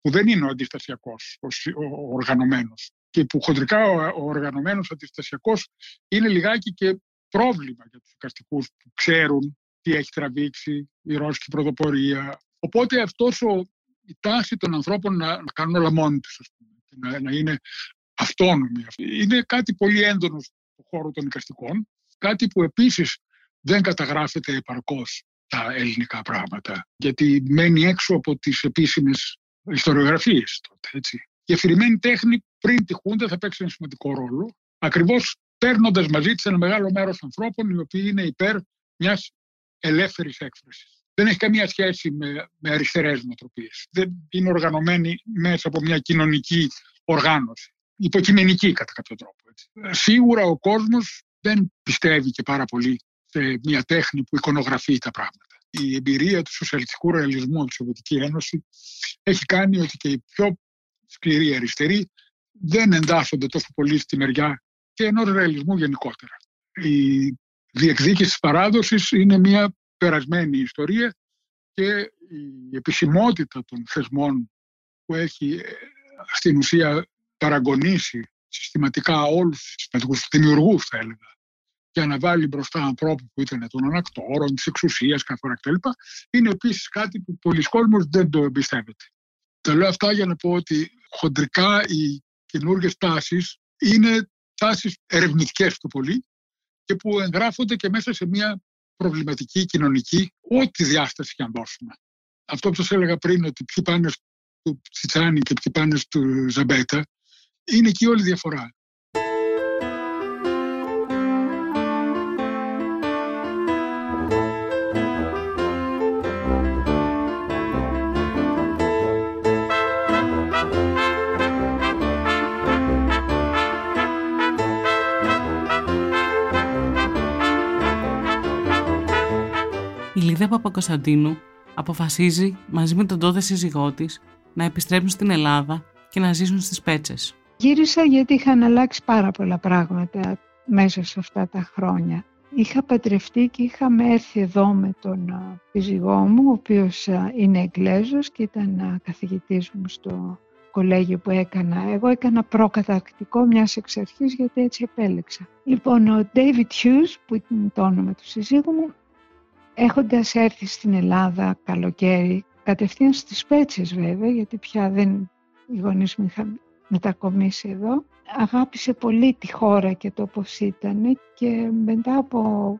που δεν είναι ο αντιστασιακός, ο οργανωμένος και που χοντρικά ο οργανωμένος αντιστασιακός είναι λιγάκι και πρόβλημα για τους οικαστικούς που ξέρουν τι έχει τραβήξει η Ρώσικη πρωτοπορία. Οπότε αυτός ο, η τάση των ανθρώπων να, να κάνουν όλα μόνοι τους, ας πούμε να, να είναι αυτόνομη. Είναι κάτι πολύ έντονο στο χώρο των δικαστικών, κάτι που επίσης δεν καταγράφεται επαρκώς τα ελληνικά πράγματα, γιατί μένει έξω από τις επίσημες ιστοριογραφίες τότε, έτσι. Η αφηρημένη τέχνη πριν τη Χούντα θα παίξει ένα σημαντικό ρόλο, ακριβώς παίρνοντας μαζί της ένα μεγάλο μέρος ανθρώπων οι οποίοι είναι υπέρ μιας ελεύθερης έκφρασης δεν έχει καμία σχέση με, με αριστερές νοοτροπίες. Δεν είναι οργανωμένη μέσα από μια κοινωνική οργάνωση. Υποκειμενική κατά κάποιο τρόπο. Έτσι. Σίγουρα ο κόσμος δεν πιστεύει και πάρα πολύ σε μια τέχνη που εικονογραφεί τα πράγματα. Η εμπειρία του σοσιαλιστικού ρεαλισμού από τη Σοβιετική Ένωση έχει κάνει ότι και οι πιο σκληροί αριστεροί δεν εντάσσονται τόσο πολύ στη μεριά και ενός ρεαλισμού γενικότερα. Η διεκδίκηση της παράδοσης είναι μια περασμένη ιστορία και η επισημότητα των θεσμών που έχει ε, στην ουσία παραγωνίσει συστηματικά όλους τους σημαντικούς δημιουργούς θα έλεγα και να βάλει μπροστά ανθρώπους που ήταν των ανακτόρων, της εξουσίας, καθόλου κτλ. Είναι επίσης κάτι που πολλοί κόσμοι δεν το εμπιστεύεται. Τα λέω αυτά για να πω ότι χοντρικά οι καινούργιες τάσεις είναι τάσεις ερευνητικές του πολύ και που εγγράφονται και μέσα σε μια προβληματική, κοινωνική, ό,τι διάσταση και αν δώσουμε. Αυτό που σας έλεγα πριν, ότι ποιοι πάνε στο Τσιτσάνι και ποιοι πάνε στο Ζαμπέτα, είναι εκεί όλη η διαφορά. Λίδα Παπακοσταντίνου αποφασίζει μαζί με τον τότε σύζυγό της να επιστρέψουν στην Ελλάδα και να ζήσουν στις Πέτσες. Γύρισα γιατί είχαν αλλάξει πάρα πολλά πράγματα μέσα σε αυτά τα χρόνια. Είχα παντρευτεί και είχαμε έρθει εδώ με τον σύζυγό μου, ο οποίος είναι Εγγλέζος και ήταν καθηγητής μου στο κολέγιο που έκανα. Εγώ έκανα προκαταρκτικό μιας εξ αρχής γιατί έτσι επέλεξα. Λοιπόν, ο David Hughes, που ήταν το όνομα του συζύγου μου, Έχοντας έρθει στην Ελλάδα καλοκαίρι, κατευθείαν στις Πέτσες βέβαια, γιατί πια δεν οι γονείς μου είχαν μετακομίσει εδώ, αγάπησε πολύ τη χώρα και το πώς ήταν και μετά από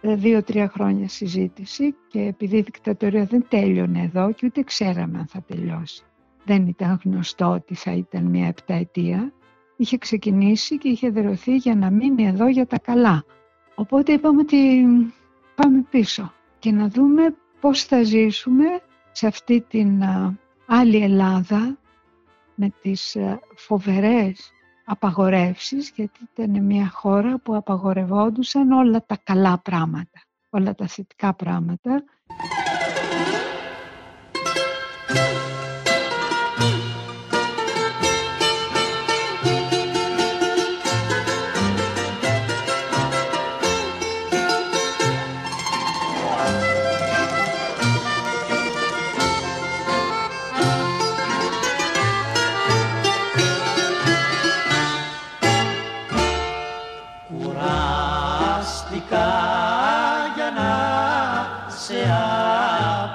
δύο-τρία χρόνια συζήτηση και επειδή η δικτατορία δεν τέλειωνε εδώ και ούτε ξέραμε αν θα τελειώσει. Δεν ήταν γνωστό ότι θα ήταν μια επταετία. Είχε ξεκινήσει και είχε δερωθεί για να μείνει εδώ για τα καλά. Οπότε είπαμε ότι πάμε πίσω και να δούμε πώς θα ζήσουμε σε αυτή την άλλη Ελλάδα με τις φοβερές απαγορεύσεις γιατί ήταν μια χώρα που απαγορευόντουσαν όλα τα καλά πράγματα, όλα τα θετικά πράγματα.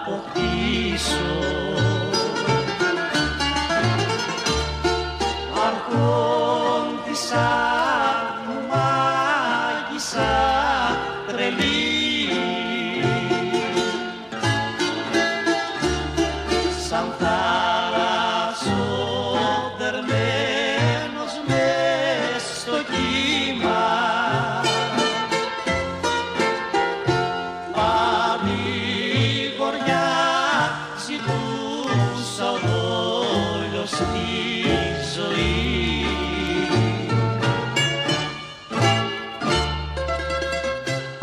Por potizo.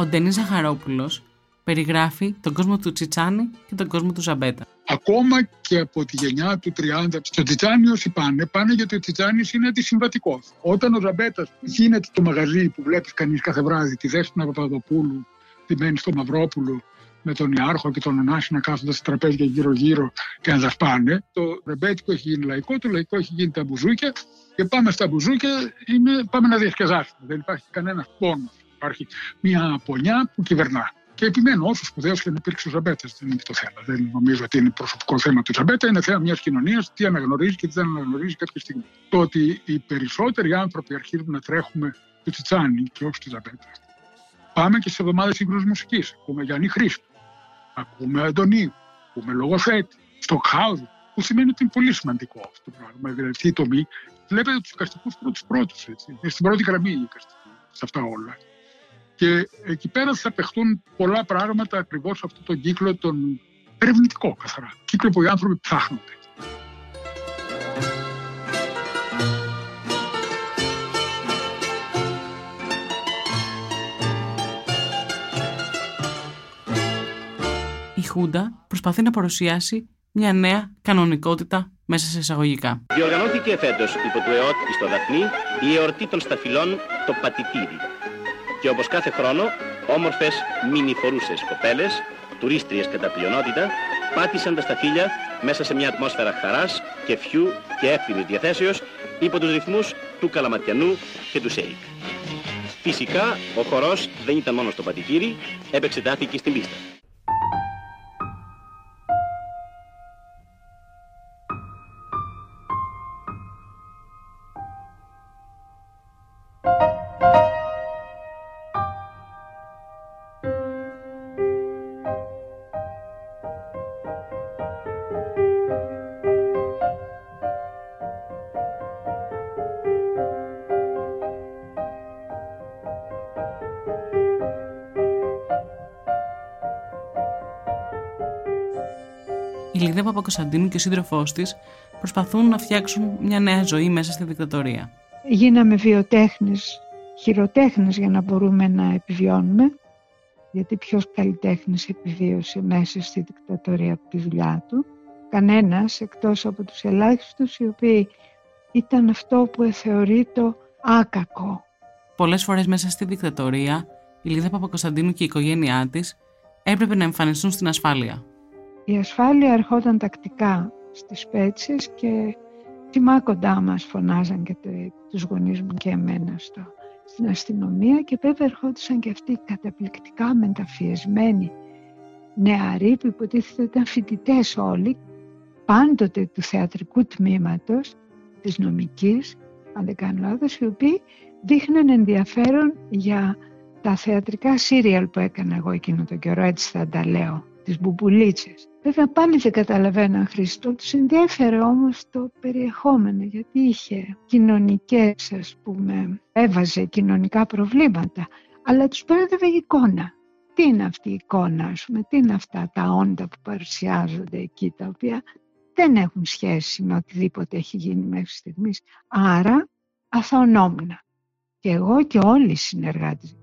Ντενή Ζαχαρόπουλος περιγράφει τον κόσμο του Τσιτσάνη και τον κόσμο του Ζαμπέτα. Ακόμα και από τη γενιά του 30, στο Τσιτσάνι όσοι πάνε, πάνε γιατί ο Τσιτσάνι είναι αντισυμβατικός. Όταν ο Ζαμπέτας γίνεται το μαγαζί που βλέπεις κανείς κάθε βράδυ, τη Δέσποινα Παπαδοπούλου, τη μένει στο Μαυρόπουλο, με τον Ιάρχο και τον Ωνάση να κάθονται στα τραπέζια γύρω-γύρω και να δασπάνε. Το ρεμπέτικο έχει γίνει λαϊκό, το λαϊκό έχει γίνει τα μπουζούκια και πάμε στα μπουζούκια, είναι, πάμε να διασκεδάσουμε. Δεν υπάρχει κανένας πόνος. Υπάρχει μια πονιά που κυβερνά. Και επιμένω, όσο σπουδαίος και να υπήρξε ο Ζαμπέτα, δεν είναι το θέμα. Δεν νομίζω ότι είναι προσωπικό θέμα του Ζαμπέτα, είναι θέμα μιας κοινωνίας, τι αναγνωρίζει και τι δεν αναγνωρίζει κάποια στιγμή. Το ότι οι περισσότεροι άνθρωποι αρχίζουν να τρέχουμε του Τσιτσάνι και όχι του Ζαμπέτα. Πάμε και σε εβδομάδες σύγχρονης μουσικής. Ακούμε Γιάννη Χρήστο, ακούμε Αντωνίου, ακούμε Λογοθέτη, Στοκχάουδη, που σημαίνει ότι είναι πολύ σημαντικό αυτό το πράγμα. Δηλαδή, αυτή η τομή βλέπετε τους καστικού πρώτου-πρώτου. Στην πρώτη γραμμή οι καστικοί σε αυτά όλα. Και εκεί πέρα θα παιχτούν πολλά πράγματα ακριβώς σε αυτόν τον κύκλο, τον ερευνητικό καθαρά. Κύκλο που οι άνθρωποι ψάχνονται. Η Χούντα προσπαθεί να παρουσιάσει μια νέα κανονικότητα μέσα σε εισαγωγικά. Διοργανώθηκε φέτος υπό του ΕΟΤ στο Δαφνί η εορτή των σταφυλών το Πατητήρι και όπως κάθε χρόνο, όμορφες μινιφορούσες κοπέλες, τουρίστριες κατά πλειονότητα, πάτησαν τα σταφύλια μέσα σε μια ατμόσφαιρα χαράς και κεφιού και εύθυμης διαθέσεως υπό τους ρυθμούς του Καλαματιανού και του Σέικ. Φυσικά, ο χορός δεν ήταν μόνος στο πατητήρι, έπαιξε τάφη και στην πίστα. Η Λίδα Παπακοσαντίνου και ο σύντροφός της προσπαθούν να φτιάξουν μια νέα ζωή μέσα στη δικτατορία. Γίναμε βιοτέχνες, χειροτέχνες για να μπορούμε να επιβιώνουμε, γιατί ποιος καλλιτέχνης επιβίωσε μέσα στη δικτατορία από τη δουλειά του; Κανένας εκτός από τους ελάχιστους οι οποίοι ήταν αυτό που θεωρεί το άκακο. Πολλές φορές μέσα στη δικτατορία η Λίδα Παπακοσταντίνου και η οικογένειά της έπρεπε να εμφανιστούν στην ασφάλεια. Η ασφάλεια ερχόταν τακτικά στις πέτσες και τιμά μας φωνάζαν και τους γονείς μου και εμένα στο, στην αστυνομία και βέβαια ερχόντουσαν και αυτοί καταπληκτικά μεταφιεσμένοι νεαροί που υποτίθεται ήταν φοιτητές όλοι, πάντοτε του θεατρικού τμήματος της νομικής, αν δεν κάνω λάθος, οι οποίοι δείχναν ενδιαφέρον για τα θεατρικά σύριαλ που έκανα εγώ εκείνο τον καιρό, έτσι θα τα λέω, τις μπουμπουλίτσες. Βέβαια πάλι δεν καταλαβαίναν Χριστό, τους ενδιαφέρε όμως το περιεχόμενο γιατί είχε κοινωνικές ας πούμε, έβαζε κοινωνικά προβλήματα αλλά τους πέρατε η εικόνα. Τι είναι αυτή η εικόνα, ας πούμε, τι είναι αυτά τα όντα που παρουσιάζονται εκεί, τα οποία δεν έχουν σχέση με οτιδήποτε έχει γίνει μέχρι στιγμής. Άρα αθωνόμουν. Και εγώ και όλοι οι συνεργάτες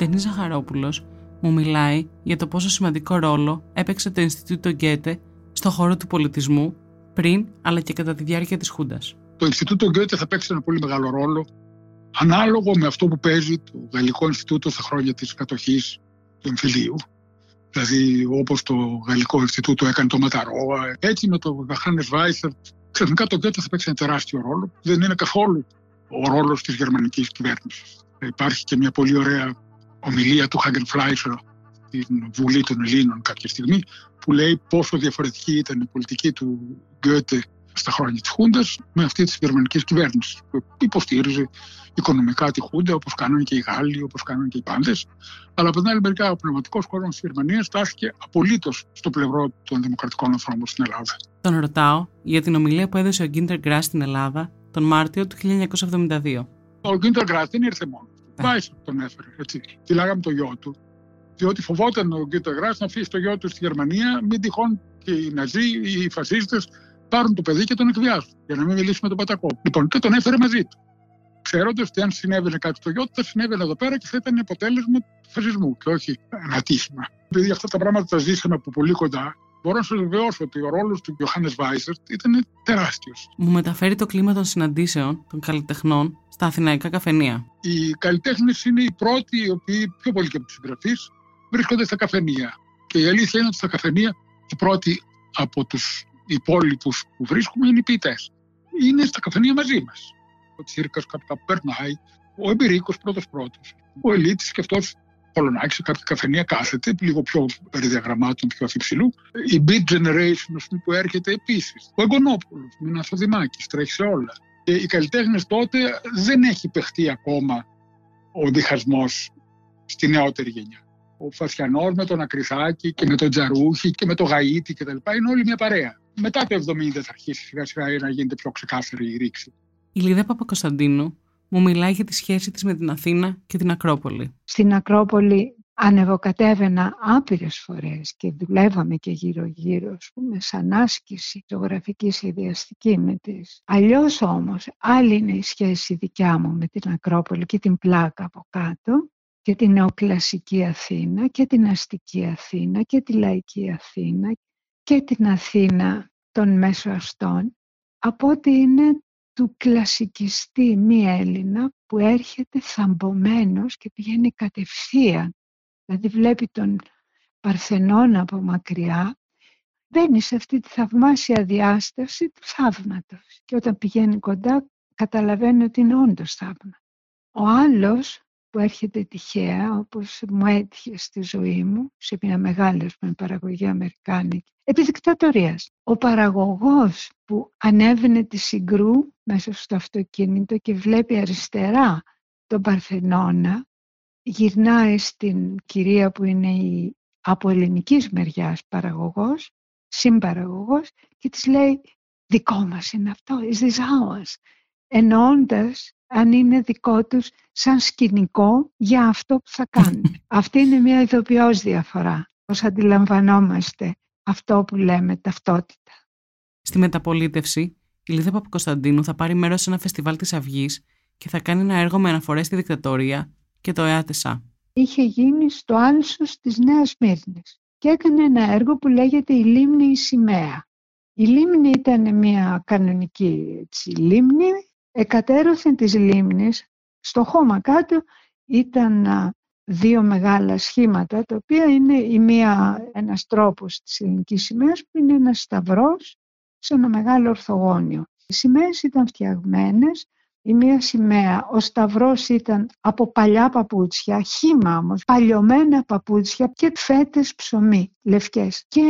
ο Ντενή Ζαχαρόπουλος μου μιλάει για το πόσο σημαντικό ρόλο έπαιξε το Ινστιτούτο Γκέτε στο χώρο του πολιτισμού πριν αλλά και κατά τη διάρκεια της Χούντας. Το Ινστιτούτο Γκέτε θα παίξει ένα πολύ μεγάλο ρόλο ανάλογο με αυτό που παίζει το Γαλλικό Ινστιτούτο στα χρόνια της κατοχής του εμφυλίου. Δηλαδή, όπως το Γαλλικό Ινστιτούτο έκανε το Ματαρόα, έτσι με το Γαχάνες Βάισερ, ξαφνικά το Γκέτε θα παίξει ένα τεράστιο ρόλο. Δεν είναι καθόλου ο ρόλος της γερμανικής κυβέρνησης. Υπάρχει και μια πολύ ωραία ομιλία του Χάγκεν Φλάισερ στην Βουλή των Ελλήνων κάποια στιγμή που λέει πόσο διαφορετική ήταν η πολιτική του Γκέτε στα χρόνια της Χούντας με αυτή της γερμανικής κυβέρνησης που υποστήριζε οικονομικά τη Χούντα όπως κάνανε και οι Γάλλοι, όπως κάνανε και οι πάντες αλλά από την άλλη μερικά ο πνευματικός κόσμος της Γερμανίας στάθηκε απολύτως στο πλευρό των δημοκρατικών ανθρώπων στην Ελλάδα. Τον ρωτάω για την ομιλία που έδωσε ο Γκίντερ Γκράς στην Ελλάδα τον Μάρτιο του 1972. Ο Γκίντερ Γκράς δεν ήρθε μόνο. Βάισερ τον έφερε. Έτσι. Φυλάγαμε το γιο του. Διότι φοβόταν ο Γκίτερ Γρά να αφήσει το γιο του στη Γερμανία, μην τυχόν και οι Ναζί ή οι φασίστες πάρουν το παιδί και τον εκβιάσουν. Για να μην μιλήσει με τον Πατακό. Λοιπόν, και τον έφερε μαζί του. Ξέροντας ότι αν συνέβαινε κάτι στο γιο του, θα συνέβαινε εδώ πέρα και θα ήταν αποτέλεσμα του φασισμού και όχι ένα ατύχημα. Επειδή αυτά τα πράγματα τα ζήσαμε από πολύ κοντά, μπορώ να σα βεβαιώσω ότι ο ρόλος του Ιωάννη Βάισερ ήταν τεράστιος. Μου μεταφέρει το κλίμα των συναντήσεων των καλλιτεχνών στα αθηναϊκά καφενεία. Οι καλλιτέχνες είναι οι πρώτοι οι οποίοι, πιο πολύ και από τους συγγραφείς, βρίσκονται στα καφενεία. Και η αλήθεια είναι ότι στα καφενεία οι πρώτοι από τους υπόλοιπους που βρίσκουμε είναι οι ποιητές. Είναι στα καφενεία μαζί μας. Ο Τσίρκας κάπου περνάει, ο Εμπειρίκος πρώτο-πρώτο, ο Ελίτης και αυτός Πολωνάκη σε κάποια καφενεία κάθεται, λίγο πιο περιδιαγραμμάτων, πιο αφιψηλού. Η Beat Generation που έρχεται επίσης. Ο Εγκονόπουλο, Μινάς Δημάκη, τρέχει σε όλα. Και οι καλλιτέχνες τότε δεν έχει παιχτεί ακόμα ο διχασμός στη νεότερη γενιά. Ο Φασιανός με τον Ακριθάκη και με τον Τζαρούχη και με τον Γαΐτη κτλ. Είναι όλη μια παρέα. Μετά το 70 θα αρχίσει σιγά σιγά να γίνεται πιο ξεκάθαρη η ρήξη. Η Λίδα Παπακοσταντίνου μου μιλάει για τη σχέση της με την Αθήνα και την Ακρόπολη. Στην Ακρόπολη ανεβοκατέβαινα άπειρες φορές και δουλεύαμε και γύρω-γύρω, ας πούμε, σαν άσκηση ζωγραφική σχεδιαστική με τις. Αλλιώς όμως, άλλη είναι η σχέση δικιά μου με την Ακρόπολη και την πλάκα από κάτω και την νεοκλασική Αθήνα και την αστική Αθήνα και τη λαϊκή Αθήνα και την Αθήνα των μέσων από ότι είναι του κλασικιστή μη Έλληνα που έρχεται θαμπομένος και πηγαίνει κατευθείαν. Δηλαδή βλέπει τον Παρθενώνα από μακριά μπαίνει σε αυτή τη θαυμάσια διάσταση του θαύματος. Και όταν πηγαίνει κοντά καταλαβαίνει ότι είναι όντως θαύμα. Ο άλλος που έρχεται τυχαία, όπως μου έτυχε στη ζωή μου, σε μια μεγάλη με παραγωγή αμερικάνικη, επί δικτατορίας. Ο παραγωγός που ανέβαινε τη Συγκρού μέσα στο αυτοκίνητο και βλέπει αριστερά τον Παρθενώνα, γυρνάει στην κυρία που είναι η από ελληνικής μεριάς παραγωγός, συμπαραγωγός και της λέει δικό μας είναι αυτό, is this ours. Εννοώντας αν είναι δικό τους σαν σκηνικό για αυτό που θα κάνουν. Αυτή είναι μια ηθοποιός διαφορά, πώς αντιλαμβανόμαστε αυτό που λέμε ταυτότητα. Στη μεταπολίτευση, η Λίδα Παπακοσταντίνου θα πάρει μέρος σε ένα φεστιβάλ της Αυγής και θα κάνει ένα έργο με αναφορές στη δικτατορία και το ΕΑΤΕΣΑ. Είχε γίνει στο άλσος της Νέας Μύρνης και έκανε ένα έργο που λέγεται «Η λίμνη η σημαία». Η λίμνη ήταν μια κανονική έτσι, λίμνη εκατέρωθεν της λίμνης, στο χώμα κάτω ήταν δύο μεγάλα σχήματα, τα οποία είναι η μία, ένας τρόπος της ελληνικής σημαίας, που είναι ένας σταυρός σε ένα μεγάλο ορθογώνιο. Οι σημαίες ήταν φτιαγμένες, η μία σημαία, ο σταυρός ήταν από παλιά παπούτσια, χύμα όμως, παλιωμένα παπούτσια και φέτες ψωμί, λευκές. Και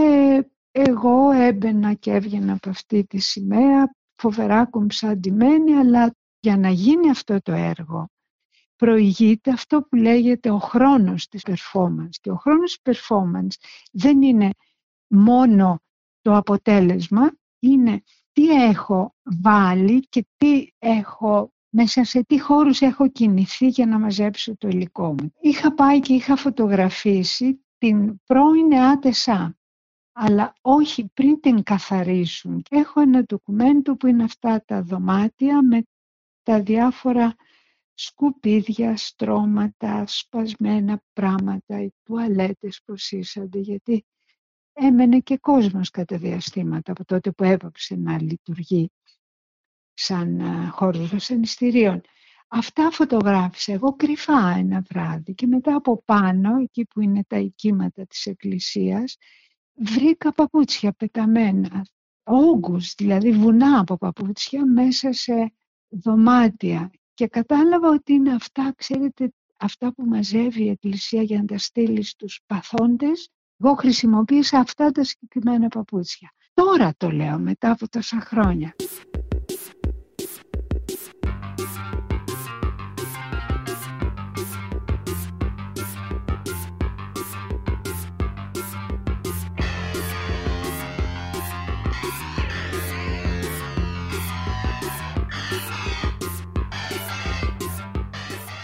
εγώ έμπαινα και έβγαινα από αυτή τη σημαία, φοβερά κομψαντημένη, αλλά για να γίνει αυτό το έργο προηγείται αυτό που λέγεται ο χρόνος της performance. Και ο χρόνος της performance δεν είναι μόνο το αποτέλεσμα, είναι τι έχω βάλει και τι έχω μέσα σε τι χώρους έχω κινηθεί για να μαζέψω το υλικό μου. Είχα πάει και είχα φωτογραφίσει την πρώην ΑΤΕΣΑ αλλά όχι πριν την καθαρίσουν. Έχω ένα ντοκουμέντο που είναι αυτά τα δωμάτια με τα διάφορα σκουπίδια, στρώματα, σπασμένα πράγματα, οι τουαλέτες πως ήσανται, γιατί έμενε και κόσμος κατά διαστήματα από τότε που έπαψε να λειτουργεί σαν ε, χώρος βασανιστήριων. Αυτά φωτογράφησα εγώ κρυφά ένα βράδυ και μετά από πάνω, εκεί που είναι τα οικήματα της εκκλησίας, βρήκα παπούτσια πεταμένα, όγκους, δηλαδή βουνά από παπούτσια μέσα σε δωμάτια και κατάλαβα ότι είναι αυτά, ξέρετε, αυτά που μαζεύει η Εκκλησία για να τα στείλει στους παθόντες. Εγώ χρησιμοποίησα αυτά τα συγκεκριμένα παπούτσια. Τώρα το λέω μετά από τόσα χρόνια.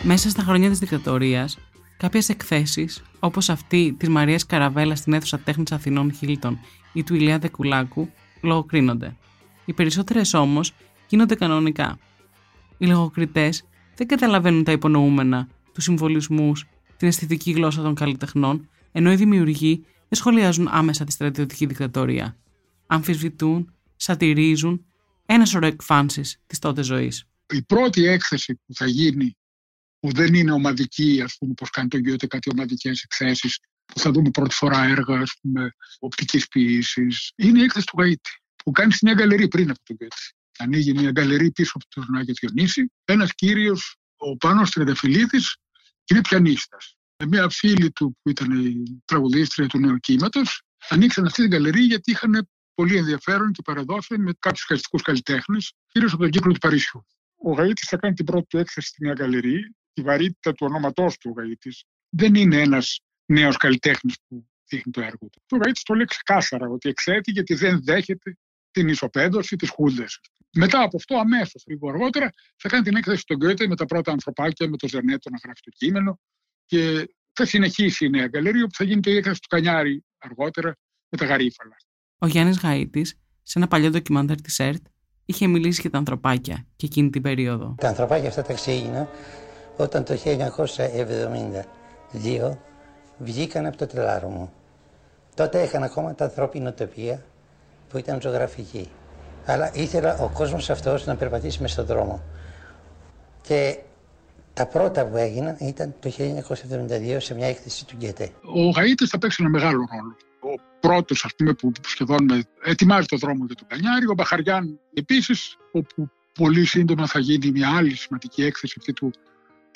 Μέσα στα χρόνια της δικτατορίας, κάποιες εκθέσεις, όπως αυτή της Μαρίας Καραβέλα στην αίθουσα τέχνης Αθηνών Χίλτον ή του Ηλία Δεκουλάκου, λογοκρίνονται. Οι περισσότερες όμως γίνονται κανονικά. Οι λογοκριτές δεν καταλαβαίνουν τα υπονοούμενα, τους συμβολισμούς, την αισθητική γλώσσα των καλλιτεχνών, ενώ οι δημιουργοί δεν σχολιάζουν άμεσα τη στρατιωτική δικτατορία. Αμφισβητούν, σατυρίζουν, ένα σωρό εκφάνσεις της τότε ζωής. Η πρώτη έκθεση που θα γίνει που δεν είναι ομαδική, ας πούμε, πώς κάνει το Γκιώτε κάτι ομαδικές εκθέσεις, που θα δούμε πρώτη φορά έργα, ας πούμε, οπτικής ποιήσης. Είναι η έκθεση του Γαΐτη, που κάνει μια γκαλερί πριν από τον Γκιώτε. Ανοίγει μια γκαλερί πίσω από τον Άγιο Διονύση. Ένας κύριος, ο Πάνος Τρενταφυλλίδης, είναι πιανίστας. Με μια φίλη του που ήταν η τραγουδίστρια του νέου κύματος, ανοίξαν αυτή την γκαλερί γιατί είχαν πολύ ενδιαφέρον και παραδόθηκαν με κάποιους χαριστικού καλλιτέχνες, κυρίως από τον κύκλο του Παρισιού. Ο Γαΐτη θα κάνει την πρώτη του έκθεση στην γκαλερί τη βαρύτητα του ονόματός του ο Γαΐτης. Δεν είναι ένας νέος καλλιτέχνης που δείχνει το έργο του. Ο Γαΐτης το λέει ξεκάθαρα ότι εξέτει γιατί δεν δέχεται την ισοπαίδωση της Χούντες. Μετά από αυτό, αμέσως, λίγο αργότερα, θα κάνει την έκθεση στον Γκέτε με τα πρώτα ανθρωπάκια, με το Ζερνέτο να γράφει το κείμενο και θα συνεχίσει η νέα γκαλερία που θα γίνει και η έκθεση του Κανιάρη αργότερα με τα γαρίφαλα. Ο Γιάννης Γαΐτη, σε ένα παλιό ντοκιμαντέρ της ΕΡΤ, είχε μιλήσει για τα ανθρωπάκια και εκείνη την περίοδο. Τα ανθρωπάκια αυτά τα ξέγινα όταν το 1972 βγήκαν από το τρελάρο μου. Τότε είχαν ακόμα τα ανθρώπινη τοπία που ήταν ζωγραφική. Αλλά ήθελα ο κόσμος αυτός να περπατήσει μες στον δρόμο. Και τα πρώτα που έγιναν ήταν το 1972 σε μια έκθεση του Γκέτε. Ο Γαΐτης θα παίξει ένα μεγάλο ρόλο. Ο πρώτος ας πούμε που σχεδόν με, ετοιμάζει το δρόμο για τον Κανιάρη, ο Μπαχαριάν επίσης, όπου πολύ σύντομα θα γίνει μια άλλη σημαντική έκθεση αυτή του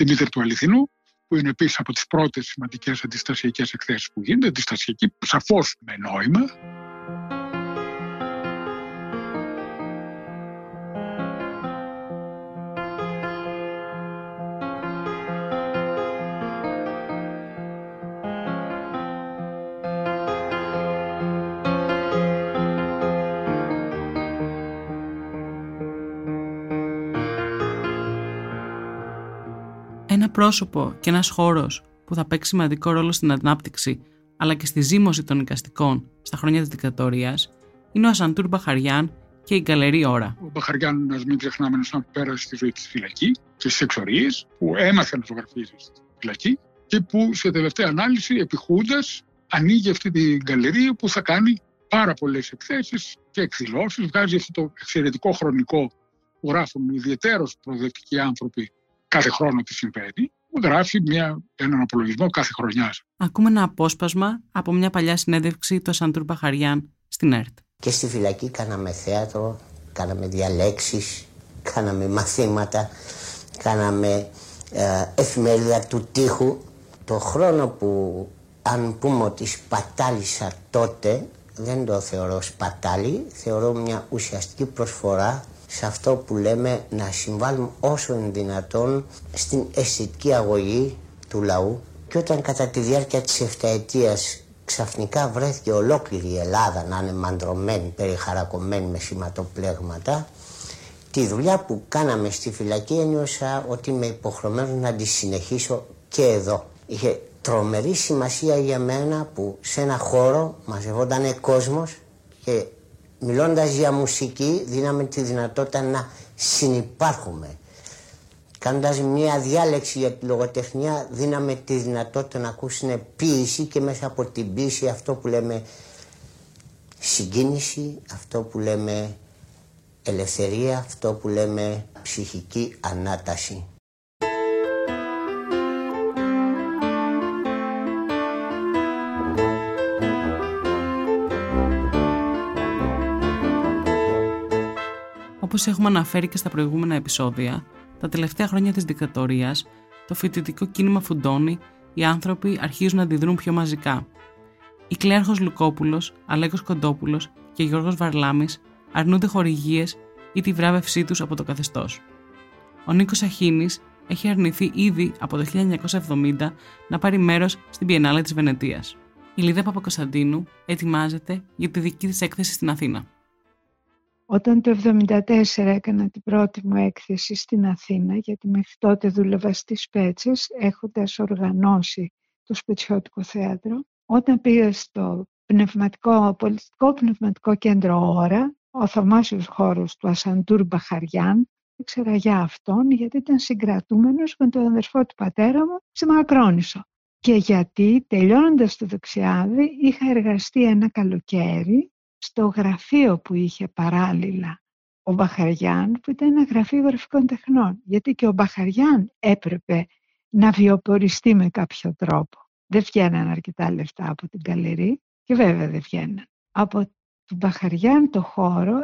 Δημήτρη του Αληθινού, που είναι επίσης από τις πρώτες σημαντικές αντιστασιακές εκθέσεις που γίνονται, αντιστασιακή σαφώς με νόημα. Πρόσωπο και ένας χώρος που θα παίξει σημαντικό ρόλο στην ανάπτυξη αλλά και στη ζήμωση των οικαστικών στα χρόνια της δικτατορίας είναι ο Ασαντούρ Μπαχαριάν και η Γκαλερή Ώρα. Ο Μπαχαριάν, α μην ξεχνάμε, ένα που πέρασε της ζωή της φυλακή και στι εξορίε, που έμαθε να ζωγραφίζει στη φυλακή και που σε τελευταία ανάλυση, επιχούντας, ανοίγει αυτή την γκαλερί που θα κάνει πάρα πολλές εκθέσεις και εκδηλώσεις. Βγάζει αυτό το εξαιρετικό χρονικό που γράφουν ιδιαίτερω προοδευτικοί άνθρωποι κάθε χρόνο τι συμβαίνει. Γράφει μια, έναν απολογισμό κάθε χρονιάς. Ακούμε ένα απόσπασμα από μια παλιά συνέντευξη του Ασαντούρ Μπαχαριάν στην ΕΡΤ. Και στη φυλακή κάναμε θέατρο, κάναμε διαλέξεις, κάναμε μαθήματα, κάναμε ε, εφημερίδα του τείχου. Το χρόνο που αν πούμε ότι σπατάλησα τότε, δεν το θεωρώ σπατάλη, θεωρώ μια ουσιαστική προσφορά σε αυτό που λέμε να συμβάλλουμε όσο είναι δυνατόν στην αισθητική αγωγή του λαού και όταν κατά τη διάρκεια της εφταετίας ξαφνικά βρέθηκε ολόκληρη η Ελλάδα να είναι μαντρωμένη, περιχαρακωμένη με σηματοπλέγματα τη δουλειά που κάναμε στη φυλακή ένιωσα ότι είμαι υποχρεωμένος να τη συνεχίσω και εδώ. Είχε τρομερή σημασία για μένα που σε ένα χώρο μαζευόταν κόσμος και μιλώντας για μουσική δίναμε τη δυνατότητα να συνυπάρχουμε. Κάνοντας μια διάλεξη για τη λογοτεχνία δίναμε τη δυνατότητα να ακούσουν ποίηση και μέσα από την ποίηση αυτό που λέμε συγκίνηση, αυτό που λέμε ελευθερία, αυτό που λέμε ψυχική ανάταση. Όπως έχουμε αναφέρει και στα προηγούμενα επεισόδια, τα τελευταία χρόνια της δικτατορίας, το φοιτητικό κίνημα φουντώνει, οι άνθρωποι αρχίζουν να αντιδρούν πιο μαζικά. Η Κλέαρχος Λουκόπουλος, Αλέκος Κοντόπουλος και Γιώργος Βαρλάμης αρνούνται χορηγίες ή τη βράβευσή τους από το καθεστώς. Ο Νίκος Αχίνης έχει αρνηθεί ήδη από το 1970 να πάρει μέρος στην Πιενάλε της Βενετίας. Η Λίδα Παπακοσταντίνου ετοιμάζεται για τη δική της έκθεση στην Αθήνα. Όταν το 1974 έκανα την πρώτη μου έκθεση στην Αθήνα, γιατί μέχρι τότε δούλευα στις Πέτσες, έχοντας οργανώσει το Σπετσιώτικο Θέατρο, όταν πήγα στο πνευματικό, πολιτικό πνευματικό κέντρο Ωρα, ο θαυμάσιος χώρος του Ασαντούρ Μπαχαριάν, ήξερα για αυτόν γιατί ήταν συγκρατούμενος με τον αδερφό του πατέρα μου στη Μακρόνισο. Και γιατί τελειώνοντας το δεξιάδι είχα εργαστεί ένα καλοκαίρι στο γραφείο που είχε παράλληλα ο Μπαχαριάν που ήταν ένα γραφείο γραφικών τεχνών γιατί και ο Μπαχαριάν έπρεπε να βιοποριστεί με κάποιο τρόπο. Δεν βγαίναν αρκετά λεφτά από την καλερί και βέβαια δεν βγαίναν. Από του Μπαχαριάν το χώρο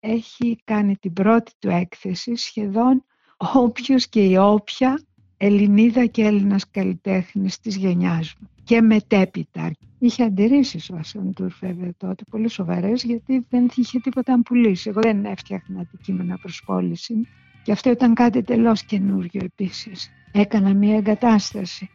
έχει κάνει την πρώτη του έκθεση σχεδόν όποιος και η όποια Ελληνίδα και Έλληνας καλλιτέχνης της γενιάς μου και μετέπειτα. Είχε αντιρρήσεις ο Ασαντούρ βέβαια τότε, πολύ σοβαρές, γιατί δεν είχε τίποτα να πουλήσει. Εγώ δεν έφτιαχνα αντικείμενα προς πώληση και αυτό ήταν κάτι τελώς καινούριο επίσης. Έκανα μια εγκατάσταση.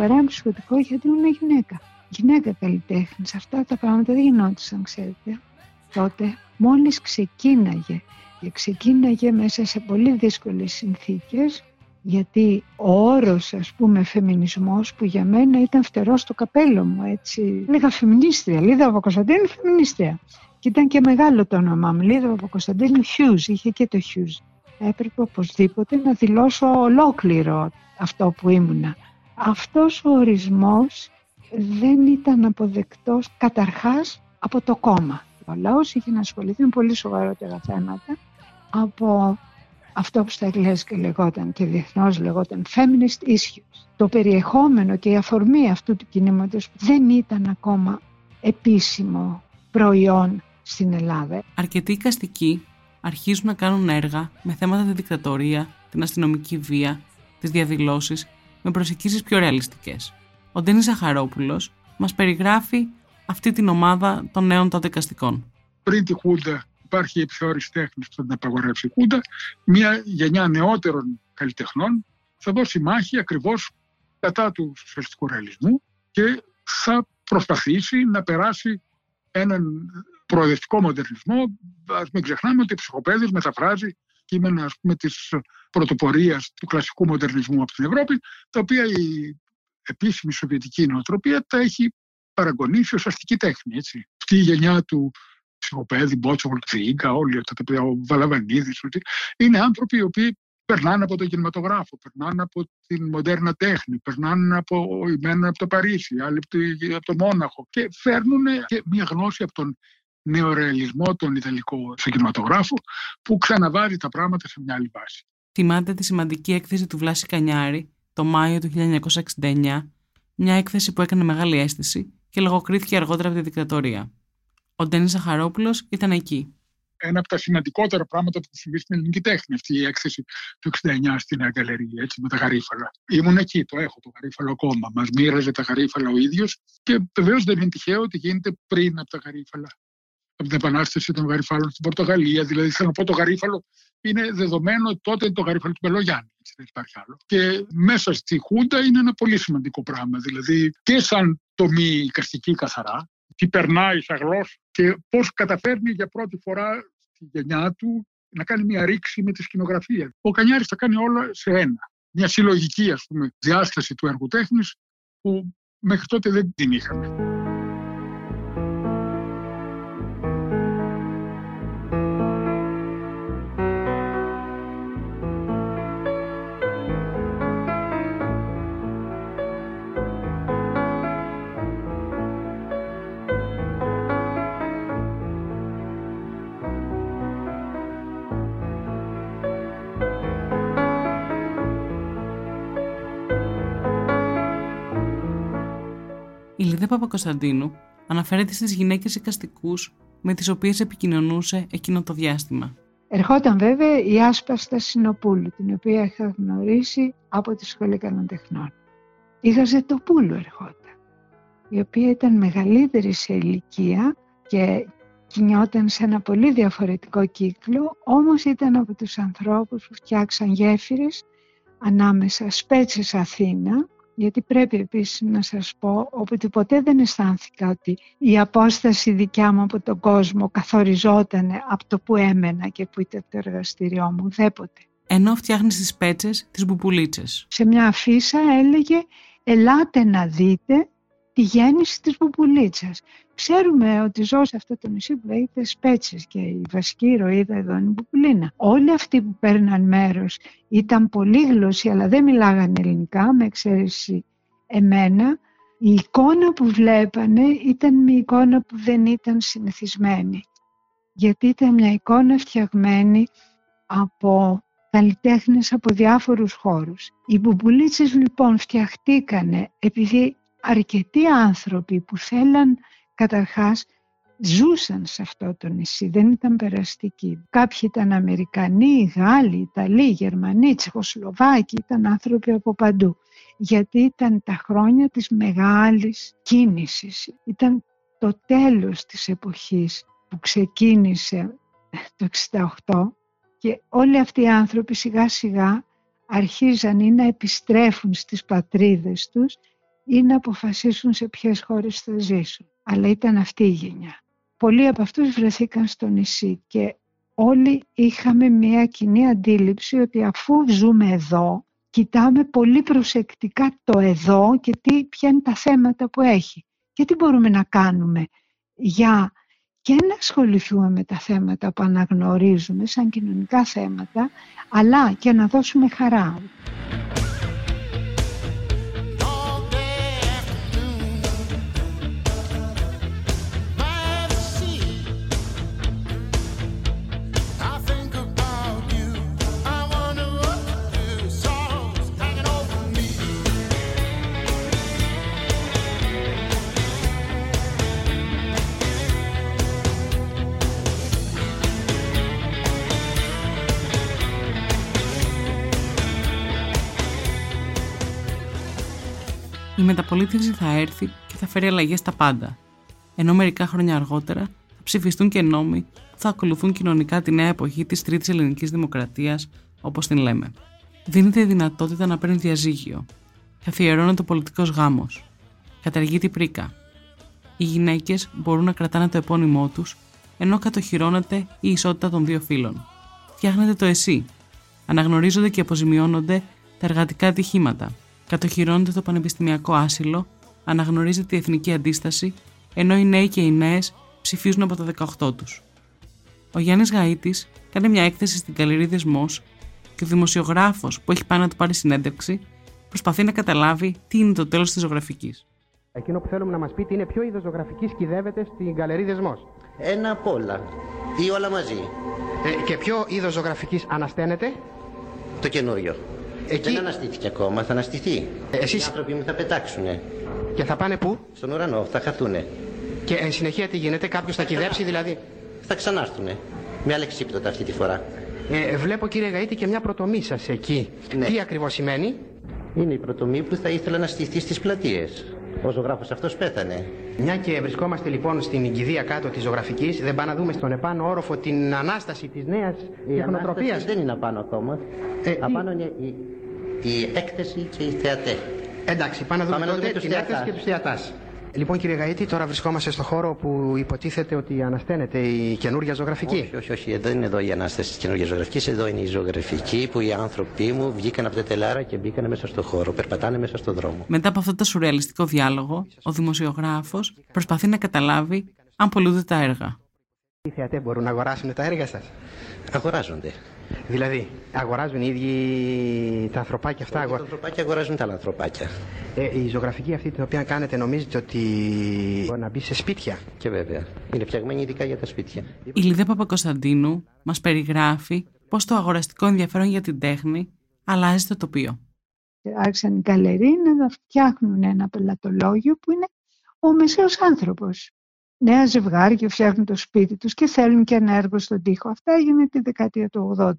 Φοβερά εμψυχωτικό γιατί ήμουν γυναίκα. Γυναίκα καλλιτέχνης. Αυτά τα πράγματα δεν γινόντουσαν, ξέρετε. Τότε μόλις ξεκίναγε και ξεκίναγε μέσα σε πολύ δύσκολες συνθήκες γιατί ο όρος ας πούμε φεμινισμός που για μένα ήταν φτερός στο καπέλο μου έτσι λίγα φεμινίστρια, Λίδα Παπακοσταντίνου φεμινίστρια και ήταν και μεγάλο το όνομά μου, Λίδα Παπακοσταντίνου Hughes, είχε και το Hughes έπρεπε οπωσδήποτε να δηλώσω ολόκληρο αυτό που ήμουνα αυτός ο ορισμός δεν ήταν αποδεκτός καταρχάς από το κόμμα ο λαός είχε να ασχοληθεί με πολύ σοβαρότερα θέματα από αυτό που στα αγγλικά λεγόταν και διεθνώς λεγόταν feminist issues. Το περιεχόμενο και η αφορμή αυτού του κινήματος δεν ήταν ακόμα επίσημο προϊόν στην Ελλάδα. Αρκετοί οικαστικοί αρχίζουν να κάνουν έργα με θέματα τη δικτατορία, την αστυνομική βία, τις διαδηλώσεις, με προσεγγίσεις πιο ρεαλιστικές. Ο Ντένις Ζαχαρόπουλος μας περιγράφει αυτή την ομάδα των νέων των δικαστικών. Πριν τη Χούντα υπάρχει η επιθεώρηση τέχνη που θα την απαγορεύσει η Χούντα, μια γενιά νεότερων καλλιτεχνών θα δώσει μάχη ακριβώς κατά του σοσιαλιστικού ρεαλισμού και θα προσπαθήσει να περάσει έναν προοδευτικό μοντερνισμό. Α μην ξεχνάμε ότι ο ψυχοπαίδη μεταφράζει κείμενα ας πούμε, της πρωτοπορίας του κλασικού μοντερνισμού από την Ευρώπη, τα οποία η επίσημη σοβιετική νοοτροπία τα έχει παραγωνίσει ως αστική τέχνη. Έτσι. Αυτή η γενιά του ψυχοπαίδη, Μπότσοβολ, Τσίγκα, όλοι αυτά τα παιδιά, ο Βαλαβανίδης, είναι άνθρωποι οι οποίοι περνάνε από τον κινηματογράφο, περνάνε από την μοντέρνα τέχνη, περνάνε από, ημένουν από το Παρίσι, άλλοι από το Μόναχο και φέρνουν και μια γνώση από τον νεορεαλισμό, τον Ιταλικό στο κινηματογράφο, που ξαναβάζει τα πράγματα σε μια άλλη βάση. Θυμάται τη σημαντική έκθεση του Βλάση Κανιάρη το Μάιο του 1969, μια έκθεση που έκανε μεγάλη αίσθηση και λογοκρίθηκε αργότερα από τη δικτατορία. Ο Ντένις Ζαχαρόπουλο ήταν εκεί. Ένα από τα σημαντικότερα πράγματα που συμβεί στην ελληνική τέχνη, αυτή η έκθεση του 69 στην Νέα Γκαλερία, έτσι, με τα γαρίφαλα. Ήμουν εκεί, το έχω το γαρίφαλο ακόμα. Μας μοίραζε τα γαρίφαλα ο ίδιος και βεβαίως δεν είναι τυχαίο ότι γίνεται πριν από τα γαρίφαλα. Από την επανάσταση των γαριφάλων στην Πορτογαλία. Δηλαδή, θέλω να πω, το γαρίφαλο είναι δεδομένο τότε το γαρίφαλο του Μπελογιάννη. Έτσι, δεν υπάρχει άλλο. Και μέσα στη Χούντα είναι ένα πολύ σημαντικό πράγμα. Δηλαδή, και σαν τομή οικαστική καθαρά, τι περνάει σαν γλώσσα και πώς καταφέρνει για πρώτη φορά στη γενιά του να κάνει μια ρήξη με τη σκηνογραφία. Ο Κανιάρης τα κάνει όλα σε ένα. Μια συλλογική ας πούμε, διάσταση του έργου τέχνης που μέχρι τότε δεν την είχαμε. Η Λίδα Παπακοσταντίνου αναφέρεται στις γυναίκες οικαστικούς με τις οποίες επικοινωνούσε εκείνο το διάστημα. Ερχόταν βέβαια η Άσπαστα Συνοπούλου, την οποία είχα γνωρίσει από τη Σχολή Καλοτεχνών. Η Γαζετοπούλου ερχόταν, η οποία ήταν μεγαλύτερη σε ηλικία και κινιόταν σε ένα πολύ διαφορετικό κύκλο, όμως ήταν από τους ανθρώπους που φτιάξαν γέφυρες ανάμεσα Σπέτσες Αθήνα, γιατί πρέπει επίσης να σας πω ότι ποτέ δεν αισθάνθηκα ότι η απόσταση δικιά μου από τον κόσμο καθοριζόταν από το που έμενα και που ήταν το εργαστήριό μου, δέποτε. Ενώ φτιάχνεις τις πέτσες, τις μπουπουλίτσες. Σε μια αφίσα έλεγε «Ελάτε να δείτε τη γέννηση της Μπουπουλίτσας. Ξέρουμε ότι ζω σε αυτό το νησί που λέγεται Σπέτσες και η βασική ηρωίδα εδώ είναι η Μπουπουλίνα. Όλοι αυτοί που παίρναν μέρος ήταν πολύγλωσσοι αλλά δεν μιλάγανε ελληνικά με εξαίρεση εμένα. Η εικόνα που βλέπανε ήταν μια εικόνα που δεν ήταν συνηθισμένη. Γιατί ήταν μια εικόνα φτιαγμένη από καλλιτέχνες από διάφορους χώρους. Οι μπουμπουλίτσες λοιπόν φτιαχτήκανε επειδή αρκετοί άνθρωποι που θέλαν καταρχάς ζούσαν σε αυτό το νησί, δεν ήταν περαστικοί. Κάποιοι ήταν Αμερικανοί, Γάλλοι, Ιταλοί, Γερμανοί, Τσεχοσλοβάκοι, ήταν άνθρωποι από παντού. Γιατί ήταν τα χρόνια της μεγάλης κίνησης. Ήταν το τέλος της εποχής που ξεκίνησε το 68 και όλοι αυτοί οι άνθρωποι σιγά σιγά αρχίζαν ή να επιστρέφουν στις πατρίδες τους ή να αποφασίσουν σε ποιες χώρες θα ζήσουν. Αλλά ήταν αυτή η γενιά. Πολλοί από αυτούς βρεθήκαν στο νησί και όλοι είχαμε μια κοινή αντίληψη ότι αφού ζούμε εδώ, κοιτάμε πολύ προσεκτικά το εδώ και τι, ποια είναι τα θέματα που έχει και τι μπορούμε να κάνουμε για και να ασχοληθούμε με τα θέματα που αναγνωρίζουμε σαν κοινωνικά θέματα, αλλά και να δώσουμε χαρά. Η μεταπολίτευση θα έρθει και θα φέρει αλλαγές στα πάντα. Ενώ μερικά χρόνια αργότερα θα ψηφιστούν και νόμοι που θα ακολουθούν κοινωνικά τη νέα εποχή της Τρίτης Ελληνικής Δημοκρατίας, όπως την λέμε. Δίνεται η δυνατότητα να παίρνει διαζύγιο. Καθιερώνεται ο πολιτικός γάμος. Καταργείται η πρίκα. Οι γυναίκες μπορούν να κρατάνε το επώνυμό τους, ενώ κατοχυρώνεται η ισότητα των δύο φύλων. Φτιάχνεται το εσύ. Αναγνωρίζονται και αποζημιώνονται τα εργατικά ατυχήματα κατοχυρώνεται το πανεπιστημιακό άσυλο, αναγνωρίζεται η εθνική αντίσταση, ενώ οι νέοι και οι νέες ψηφίζουν από τα 18 τους. Ο Γιάννης Γαήτη κάνει μια έκθεση στην Καλερί Δεσμό και ο δημοσιογράφος που έχει πάει να του πάρει συνέντευξη προσπαθεί να καταλάβει τι είναι το τέλος της ζωγραφικής. Εκείνο που θέλουμε να μας πείτε είναι ποιο είδος ζωγραφικής κυδεύεται στην Καλερί Δεσμό. Ένα απ' όλα. Ή όλα μαζί. Ε, και ποιο είδος ζωγραφικής ανασταίνεται; Το καινούριο. Εκεί... Δεν αναστήθηκε ακόμα, θα αναστηθεί. Ε, εσείς... Οι άνθρωποι μου θα πετάξουνε. Και θα πάνε πού; Στον ουρανό, θα χαθούνε. Και εν συνεχεία τι γίνεται, κάποιος θα κυδέψει δηλαδή; Θα ξανάρθουνε. Με αλεξίπτωτα αυτή τη φορά. Ε, βλέπω κύριε Γαΐτη και μια προτομή σας εκεί. Ναι. Τι ακριβώς σημαίνει; Είναι η προτομή που θα ήθελα να στηθεί στις πλατείες. Ο ζωγράφος αυτός πέθανε. Μια και βρισκόμαστε λοιπόν στην κηδεία κάτω της ζωγραφικής, δεν πάμε να δούμε στον επάνω όροφο την ανάσταση της νέας τεχνοτροπία. Δεν είναι απάνω ακόμα. Ε, απάνω είναι η, η έκθεση και η θεατέ. Εντάξει, πάμε να δούμε, πάμε τότε την έκθεση και τους θεατάς. Λοιπόν κύριε Γαΐτη, τώρα βρισκόμαστε στο χώρο που υποτίθεται ότι ανασταίνεται η καινούργια ζωγραφική. Όχι, όχι, όχι. Δεν είναι εδώ η ανάσταση της καινούργια ζωγραφικής. Εδώ είναι η ζωγραφική που οι άνθρωποι μου βγήκαν από τα τελάρα και μπήκαν μέσα στο χώρο. Περπατάνε μέσα στο δρόμο. Μετά από αυτό το σουρεαλιστικό διάλογο, ο δημοσιογράφος προσπαθεί να καταλάβει αν πολλούνται τα έργα. Οι θεατές μπορούν να αγοράσουν τα έργα σας; Αγοράζονται. Δηλαδή, αγοράζουν οι ίδιοι τα ανθρωπάκια αυτά. Τα ανθρωπάκια αγοράζουν τα άλλα ανθρωπάκια. Ε, η ζωγραφική αυτή την οποία κάνετε νομίζετε ότι μπορεί να μπει σε σπίτια; Και βέβαια. Είναι φτιαγμένη ειδικά για τα σπίτια. Η Λιδία Παπακοσταντίνου μας περιγράφει πώς το αγοραστικό ενδιαφέρον για την τέχνη αλλάζει το τοπίο. Άρχισαν οι καλερί να φτιάχνουν ένα πελατολόγιο που είναι ο μεσαίος άνθρωπος νέα ζευγάρια φτιάχνουν το σπίτι τους και θέλουν και ένα έργο στον τοίχο. Αυτά έγινε τη δεκαετία του 80.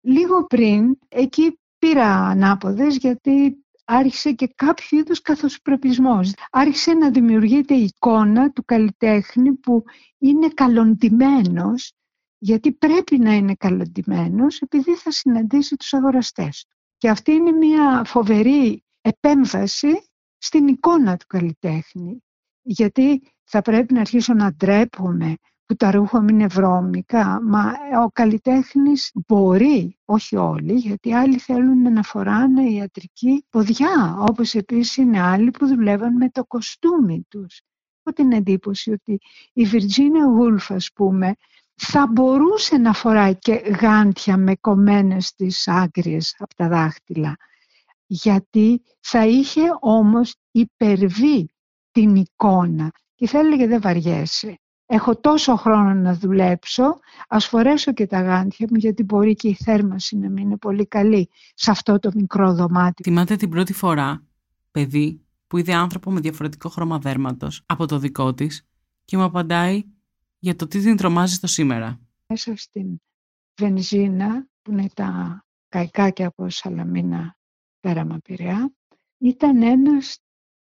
Λίγο πριν, εκεί πήρα ανάποδες γιατί άρχισε και κάποιο είδους καθοσπρεπισμός. Άρχισε να δημιουργείται η εικόνα του καλλιτέχνη που είναι καλοντημένος, γιατί πρέπει να είναι καλοντημένος επειδή θα συναντήσει τους αγοραστές του. Και αυτή είναι μια φοβερή επέμβαση στην εικόνα του καλλιτέχνη. Γιατί θα πρέπει να αρχίσω να ντρέπομαι που τα ρούχα μου είναι βρώμικα, μα ο καλλιτέχνης μπορεί, όχι όλοι, γιατί άλλοι θέλουν να φοράνε ιατρική ποδιά, όπως επίσης είναι άλλοι που δουλεύαν με το κοστούμι τους. Έχω την εντύπωση ότι η Virginia Woolf, ας πούμε, θα μπορούσε να φοράει και γάντια με κομμένες τις άκρες από τα δάχτυλα, γιατί θα είχε όμως υπερβεί την εικόνα και θα έλεγε δεν βαριέσαι. Έχω τόσο χρόνο να δουλέψω, ας φορέσω και τα γάντια μου γιατί μπορεί και η θέρμανση να μην είναι πολύ καλή σε αυτό το μικρό δωμάτιο. Θυμάται την πρώτη φορά, παιδί, που είδε άνθρωπο με διαφορετικό χρώμα δέρματος από το δικό της και μου απαντάει για το τι την τρομάζει στο σήμερα. Μέσα στην βενζίνα που είναι τα καϊκάκια από Σαλαμίνα πέραμα Πειραιά ήταν ένας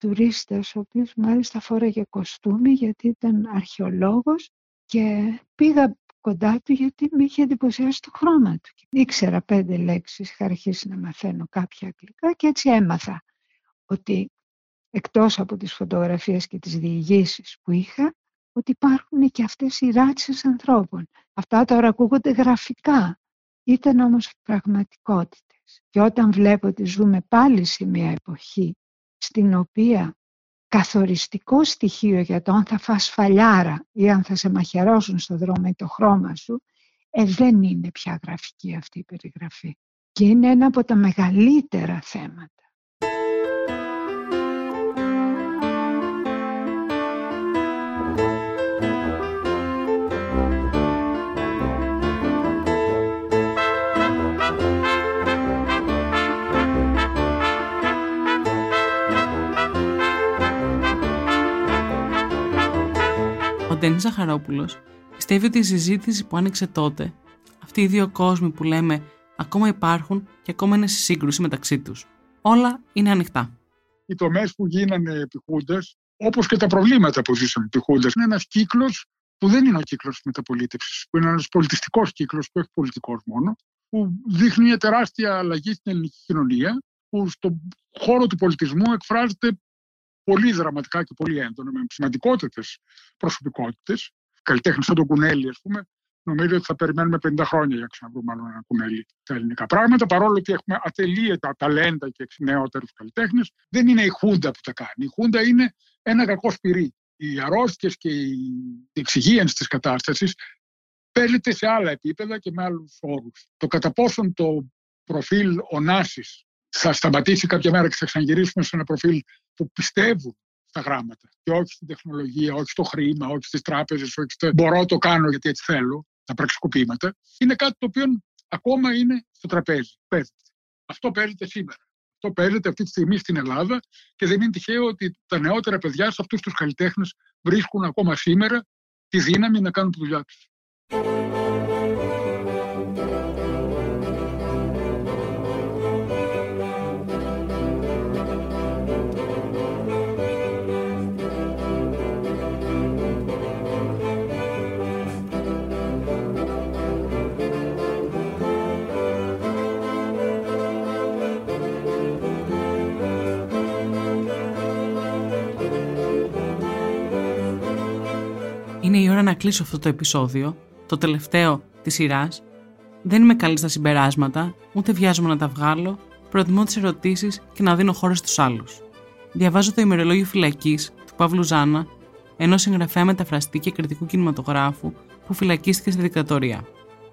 τουρίστας, ο οποίος μάλιστα φόραγε κοστούμι γιατί ήταν αρχαιολόγος και πήγα κοντά του γιατί με είχε εντυπωσιάσει το χρώμα του. Ήξερα πέντε λέξεις, είχα αρχίσει να μαθαίνω κάποια αγγλικά και έτσι έμαθα ότι εκτός από τις φωτογραφίες και τις διηγήσεις που είχα, ότι υπάρχουν και αυτές οι ράτσες ανθρώπων. Αυτά τώρα ακούγονται γραφικά, ήταν όμως πραγματικότητες. Και όταν βλέπω ότι ζούμε πάλι σε μια εποχή στην οποία καθοριστικό στοιχείο για το αν θα φας φαλιάρα ή αν θα σε μαχαιρώσουν στο δρόμο ή το χρώμα σου, ε, δεν είναι πια γραφική αυτή η περιγραφή. Και είναι ένα από τα μεγαλύτερα θέματα. Ντένι Ζαχαρόπουλος πιστεύει ότι η συζήτηση που άνοιξε τότε, αυτοί οι δύο κόσμοι που λέμε ακόμα υπάρχουν και ακόμα είναι σε σύγκρουση μεταξύ τους. Όλα είναι ανοιχτά. Οι τομές που γίνανε επιχούντες, όπως και τα προβλήματα που ζήσαν επιχούντες, είναι ένας κύκλος που δεν είναι ο κύκλος της μεταπολίτευσης, που είναι ένας πολιτιστικός κύκλος που έχει πολιτικό μόνο, που δείχνει μια τεράστια αλλαγή στην ελληνική κοινωνία, που στον χώρο του πολιτισμού εκφράζεται πολύ δραματικά και πολύ έντονα, με σημαντικότητες προσωπικότητες. Καλλιτέχνη σαν τον Κουνέλη, ας πούμε, νομίζω ότι θα περιμένουμε 50 χρόνια για να ξαναβρούμε άλλο ένα κουνέλι τα ελληνικά πράγματα. Παρόλο ότι έχουμε ατελείωτα ταλέντα και νεότερους καλλιτέχνες, δεν είναι η Χούντα που τα κάνει. Η Χούντα είναι ένα κακό σπυρί. Οι αρρώστιες και η εξυγίανση της κατάστασης παίζεται σε άλλα επίπεδα και με άλλους όρους. Το κατά πόσον το προφίλ ονάση θα σταματήσει κάποια μέρα και θα ξαναγυρίσουμε σε ένα προφίλ που πιστεύουν στα γράμματα και όχι στην τεχνολογία, όχι στο χρήμα, όχι στις τράπεζες, όχι στο μπορώ το κάνω γιατί έτσι θέλω, τα πραξικοπήματα, είναι κάτι το οποίο ακόμα είναι στο τραπέζι. Παίζεται. Αυτό παίζεται σήμερα. Αυτό παίζεται αυτή τη στιγμή στην Ελλάδα και δεν είναι τυχαίο ότι τα νεότερα παιδιά σε αυτούς τους καλλιτέχνες βρίσκουν ακόμα σήμερα τη δύναμη να κάνουν τη δουλειά τους. Ώρα να κλείσω αυτό το επεισόδιο, το τελευταίο της σειράς. Δεν είμαι καλή στα συμπεράσματα, ούτε βιάζομαι να τα βγάλω, προτιμώ τις ερωτήσεις και να δίνω χώρο στους άλλους. Διαβάζω το ημερολόγιο φυλακής του Παύλου Ζάνα, ενός συγγραφέα μεταφραστή και κριτικού κινηματογράφου που φυλακίστηκε στη δικτατορία.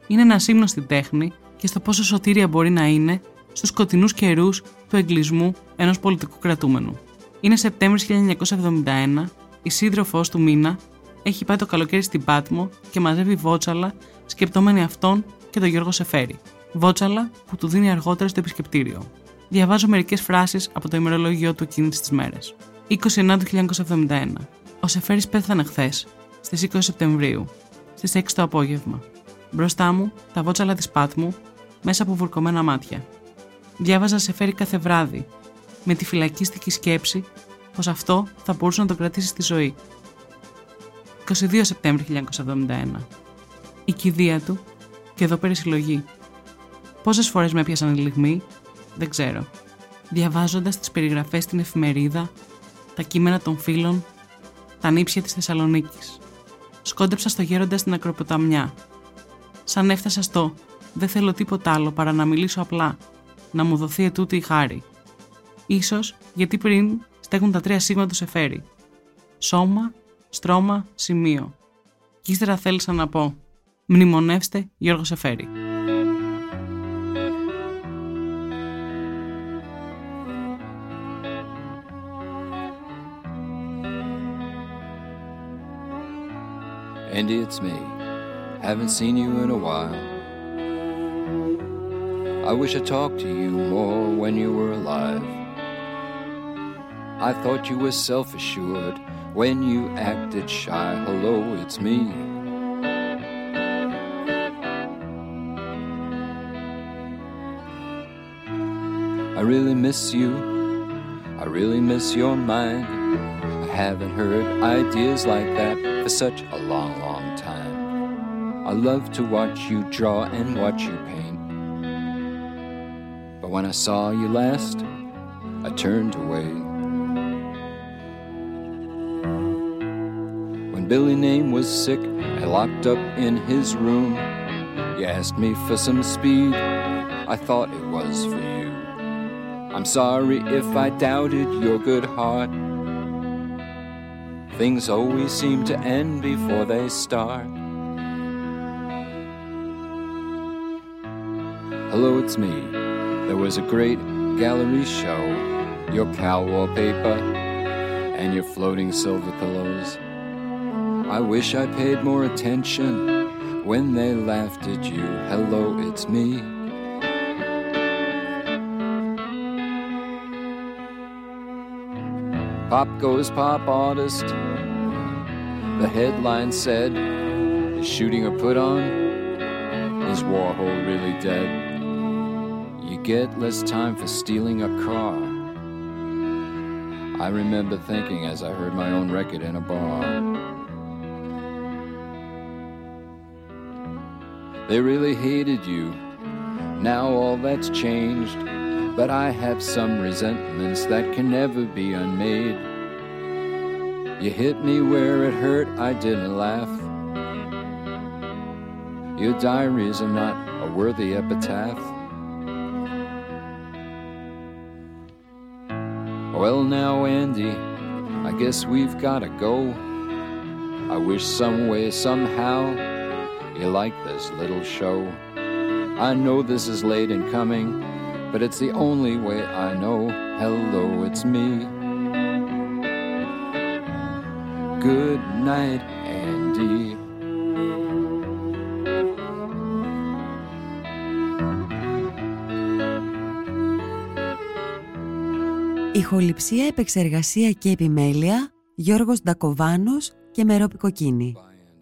Είναι ένα ύμνο στην τέχνη και στο πόσο σωτήρια μπορεί να είναι στους σκοτεινούς καιρούς του εγκλισμού ενός πολιτικού κρατούμενου. Είναι Σεπτέμβρης 1971, η σύντροφός του Μίνα έχει πάει το καλοκαίρι στην Πάτμο και μαζεύει βότσαλα σκεπτόμενη αυτόν και τον Γιώργο Σεφέρη. Βότσαλα που του δίνει αργότερα στο επισκεπτήριο. Διαβάζω μερικές φράσεις από το ημερολόγιο του εκείνης τις μέρες. 29 του 1971. Ο Σεφέρης πέθανε χθες, στις 20 Σεπτεμβρίου, στις 6 το απόγευμα. Μπροστά μου τα βότσαλα της Πάτμου, μέσα από βουρκωμένα μάτια. Διάβαζα Σεφέρη κάθε βράδυ, με τη φυλακίστικη σκέψη πως αυτό θα μπορούσε να το κρατήσει στη ζωή 22 Σεπτέμβρη 1971. Η κηδεία του και εδώ περισυλλογή. Πόσες φορές με έπιασαν οι λιγμοί, δεν ξέρω. Διαβάζοντας τις περιγραφές στην εφημερίδα, τα κείμενα των φίλων, τα νύψια της Θεσσαλονίκης. Σκόντεψα στο γέροντα στην ακροποταμιά. Σαν έφτασα στο «Δεν θέλω τίποτα άλλο παρά να μιλήσω απλά, να μου δοθεί ετούτη η χάρη». Ίσως γιατί πριν στέκουν τα τρία σίγμα του Σεφέρι. Σώμα, στρώμα, σημείο. Και ύστερα θέλησα να πω «Μνημονεύστε Γιώργο Σεφέρη». Andy, it's me. Haven't seen you in a while. I wish I talked to you more when you were alive. I thought you were self assured when you acted shy. Hello, it's me. I really miss you. I really miss your mind. I haven't heard ideas like that for such a long, long time. I love to watch you draw and watch you paint. But when I saw you last, I turned away. Billy name was sick and locked up in his room. You asked me for some speed, I thought it was for you. I'm sorry if I doubted your good heart. Things always seem to end before they start. Hello, it's me. There was a great gallery show. Your cow wallpaper and your floating silver pillows. I wish I paid more attention when they laughed at you. Hello, it's me. Pop goes pop artist. The headline said, Is shooting a put on? Is Warhol really dead? You get less time for stealing a car. I remember thinking as I heard my own record in a bar. They really hated you. Now all that's changed. But I have some resentments that can never be unmade. You hit me where it hurt, I didn't laugh. Your diaries are not a worthy epitaph. Well, now, Andy, I guess we've gotta go. I wish some way, somehow, you like this little show. I know this is late in coming, but it's the only way I know. Hello, it's me. Good night, Andy. Ηχοληψία, επεξεργασία και επιμέλεια Γιώργος Ντακοβάνος και Μερόπη Κοκκίνη.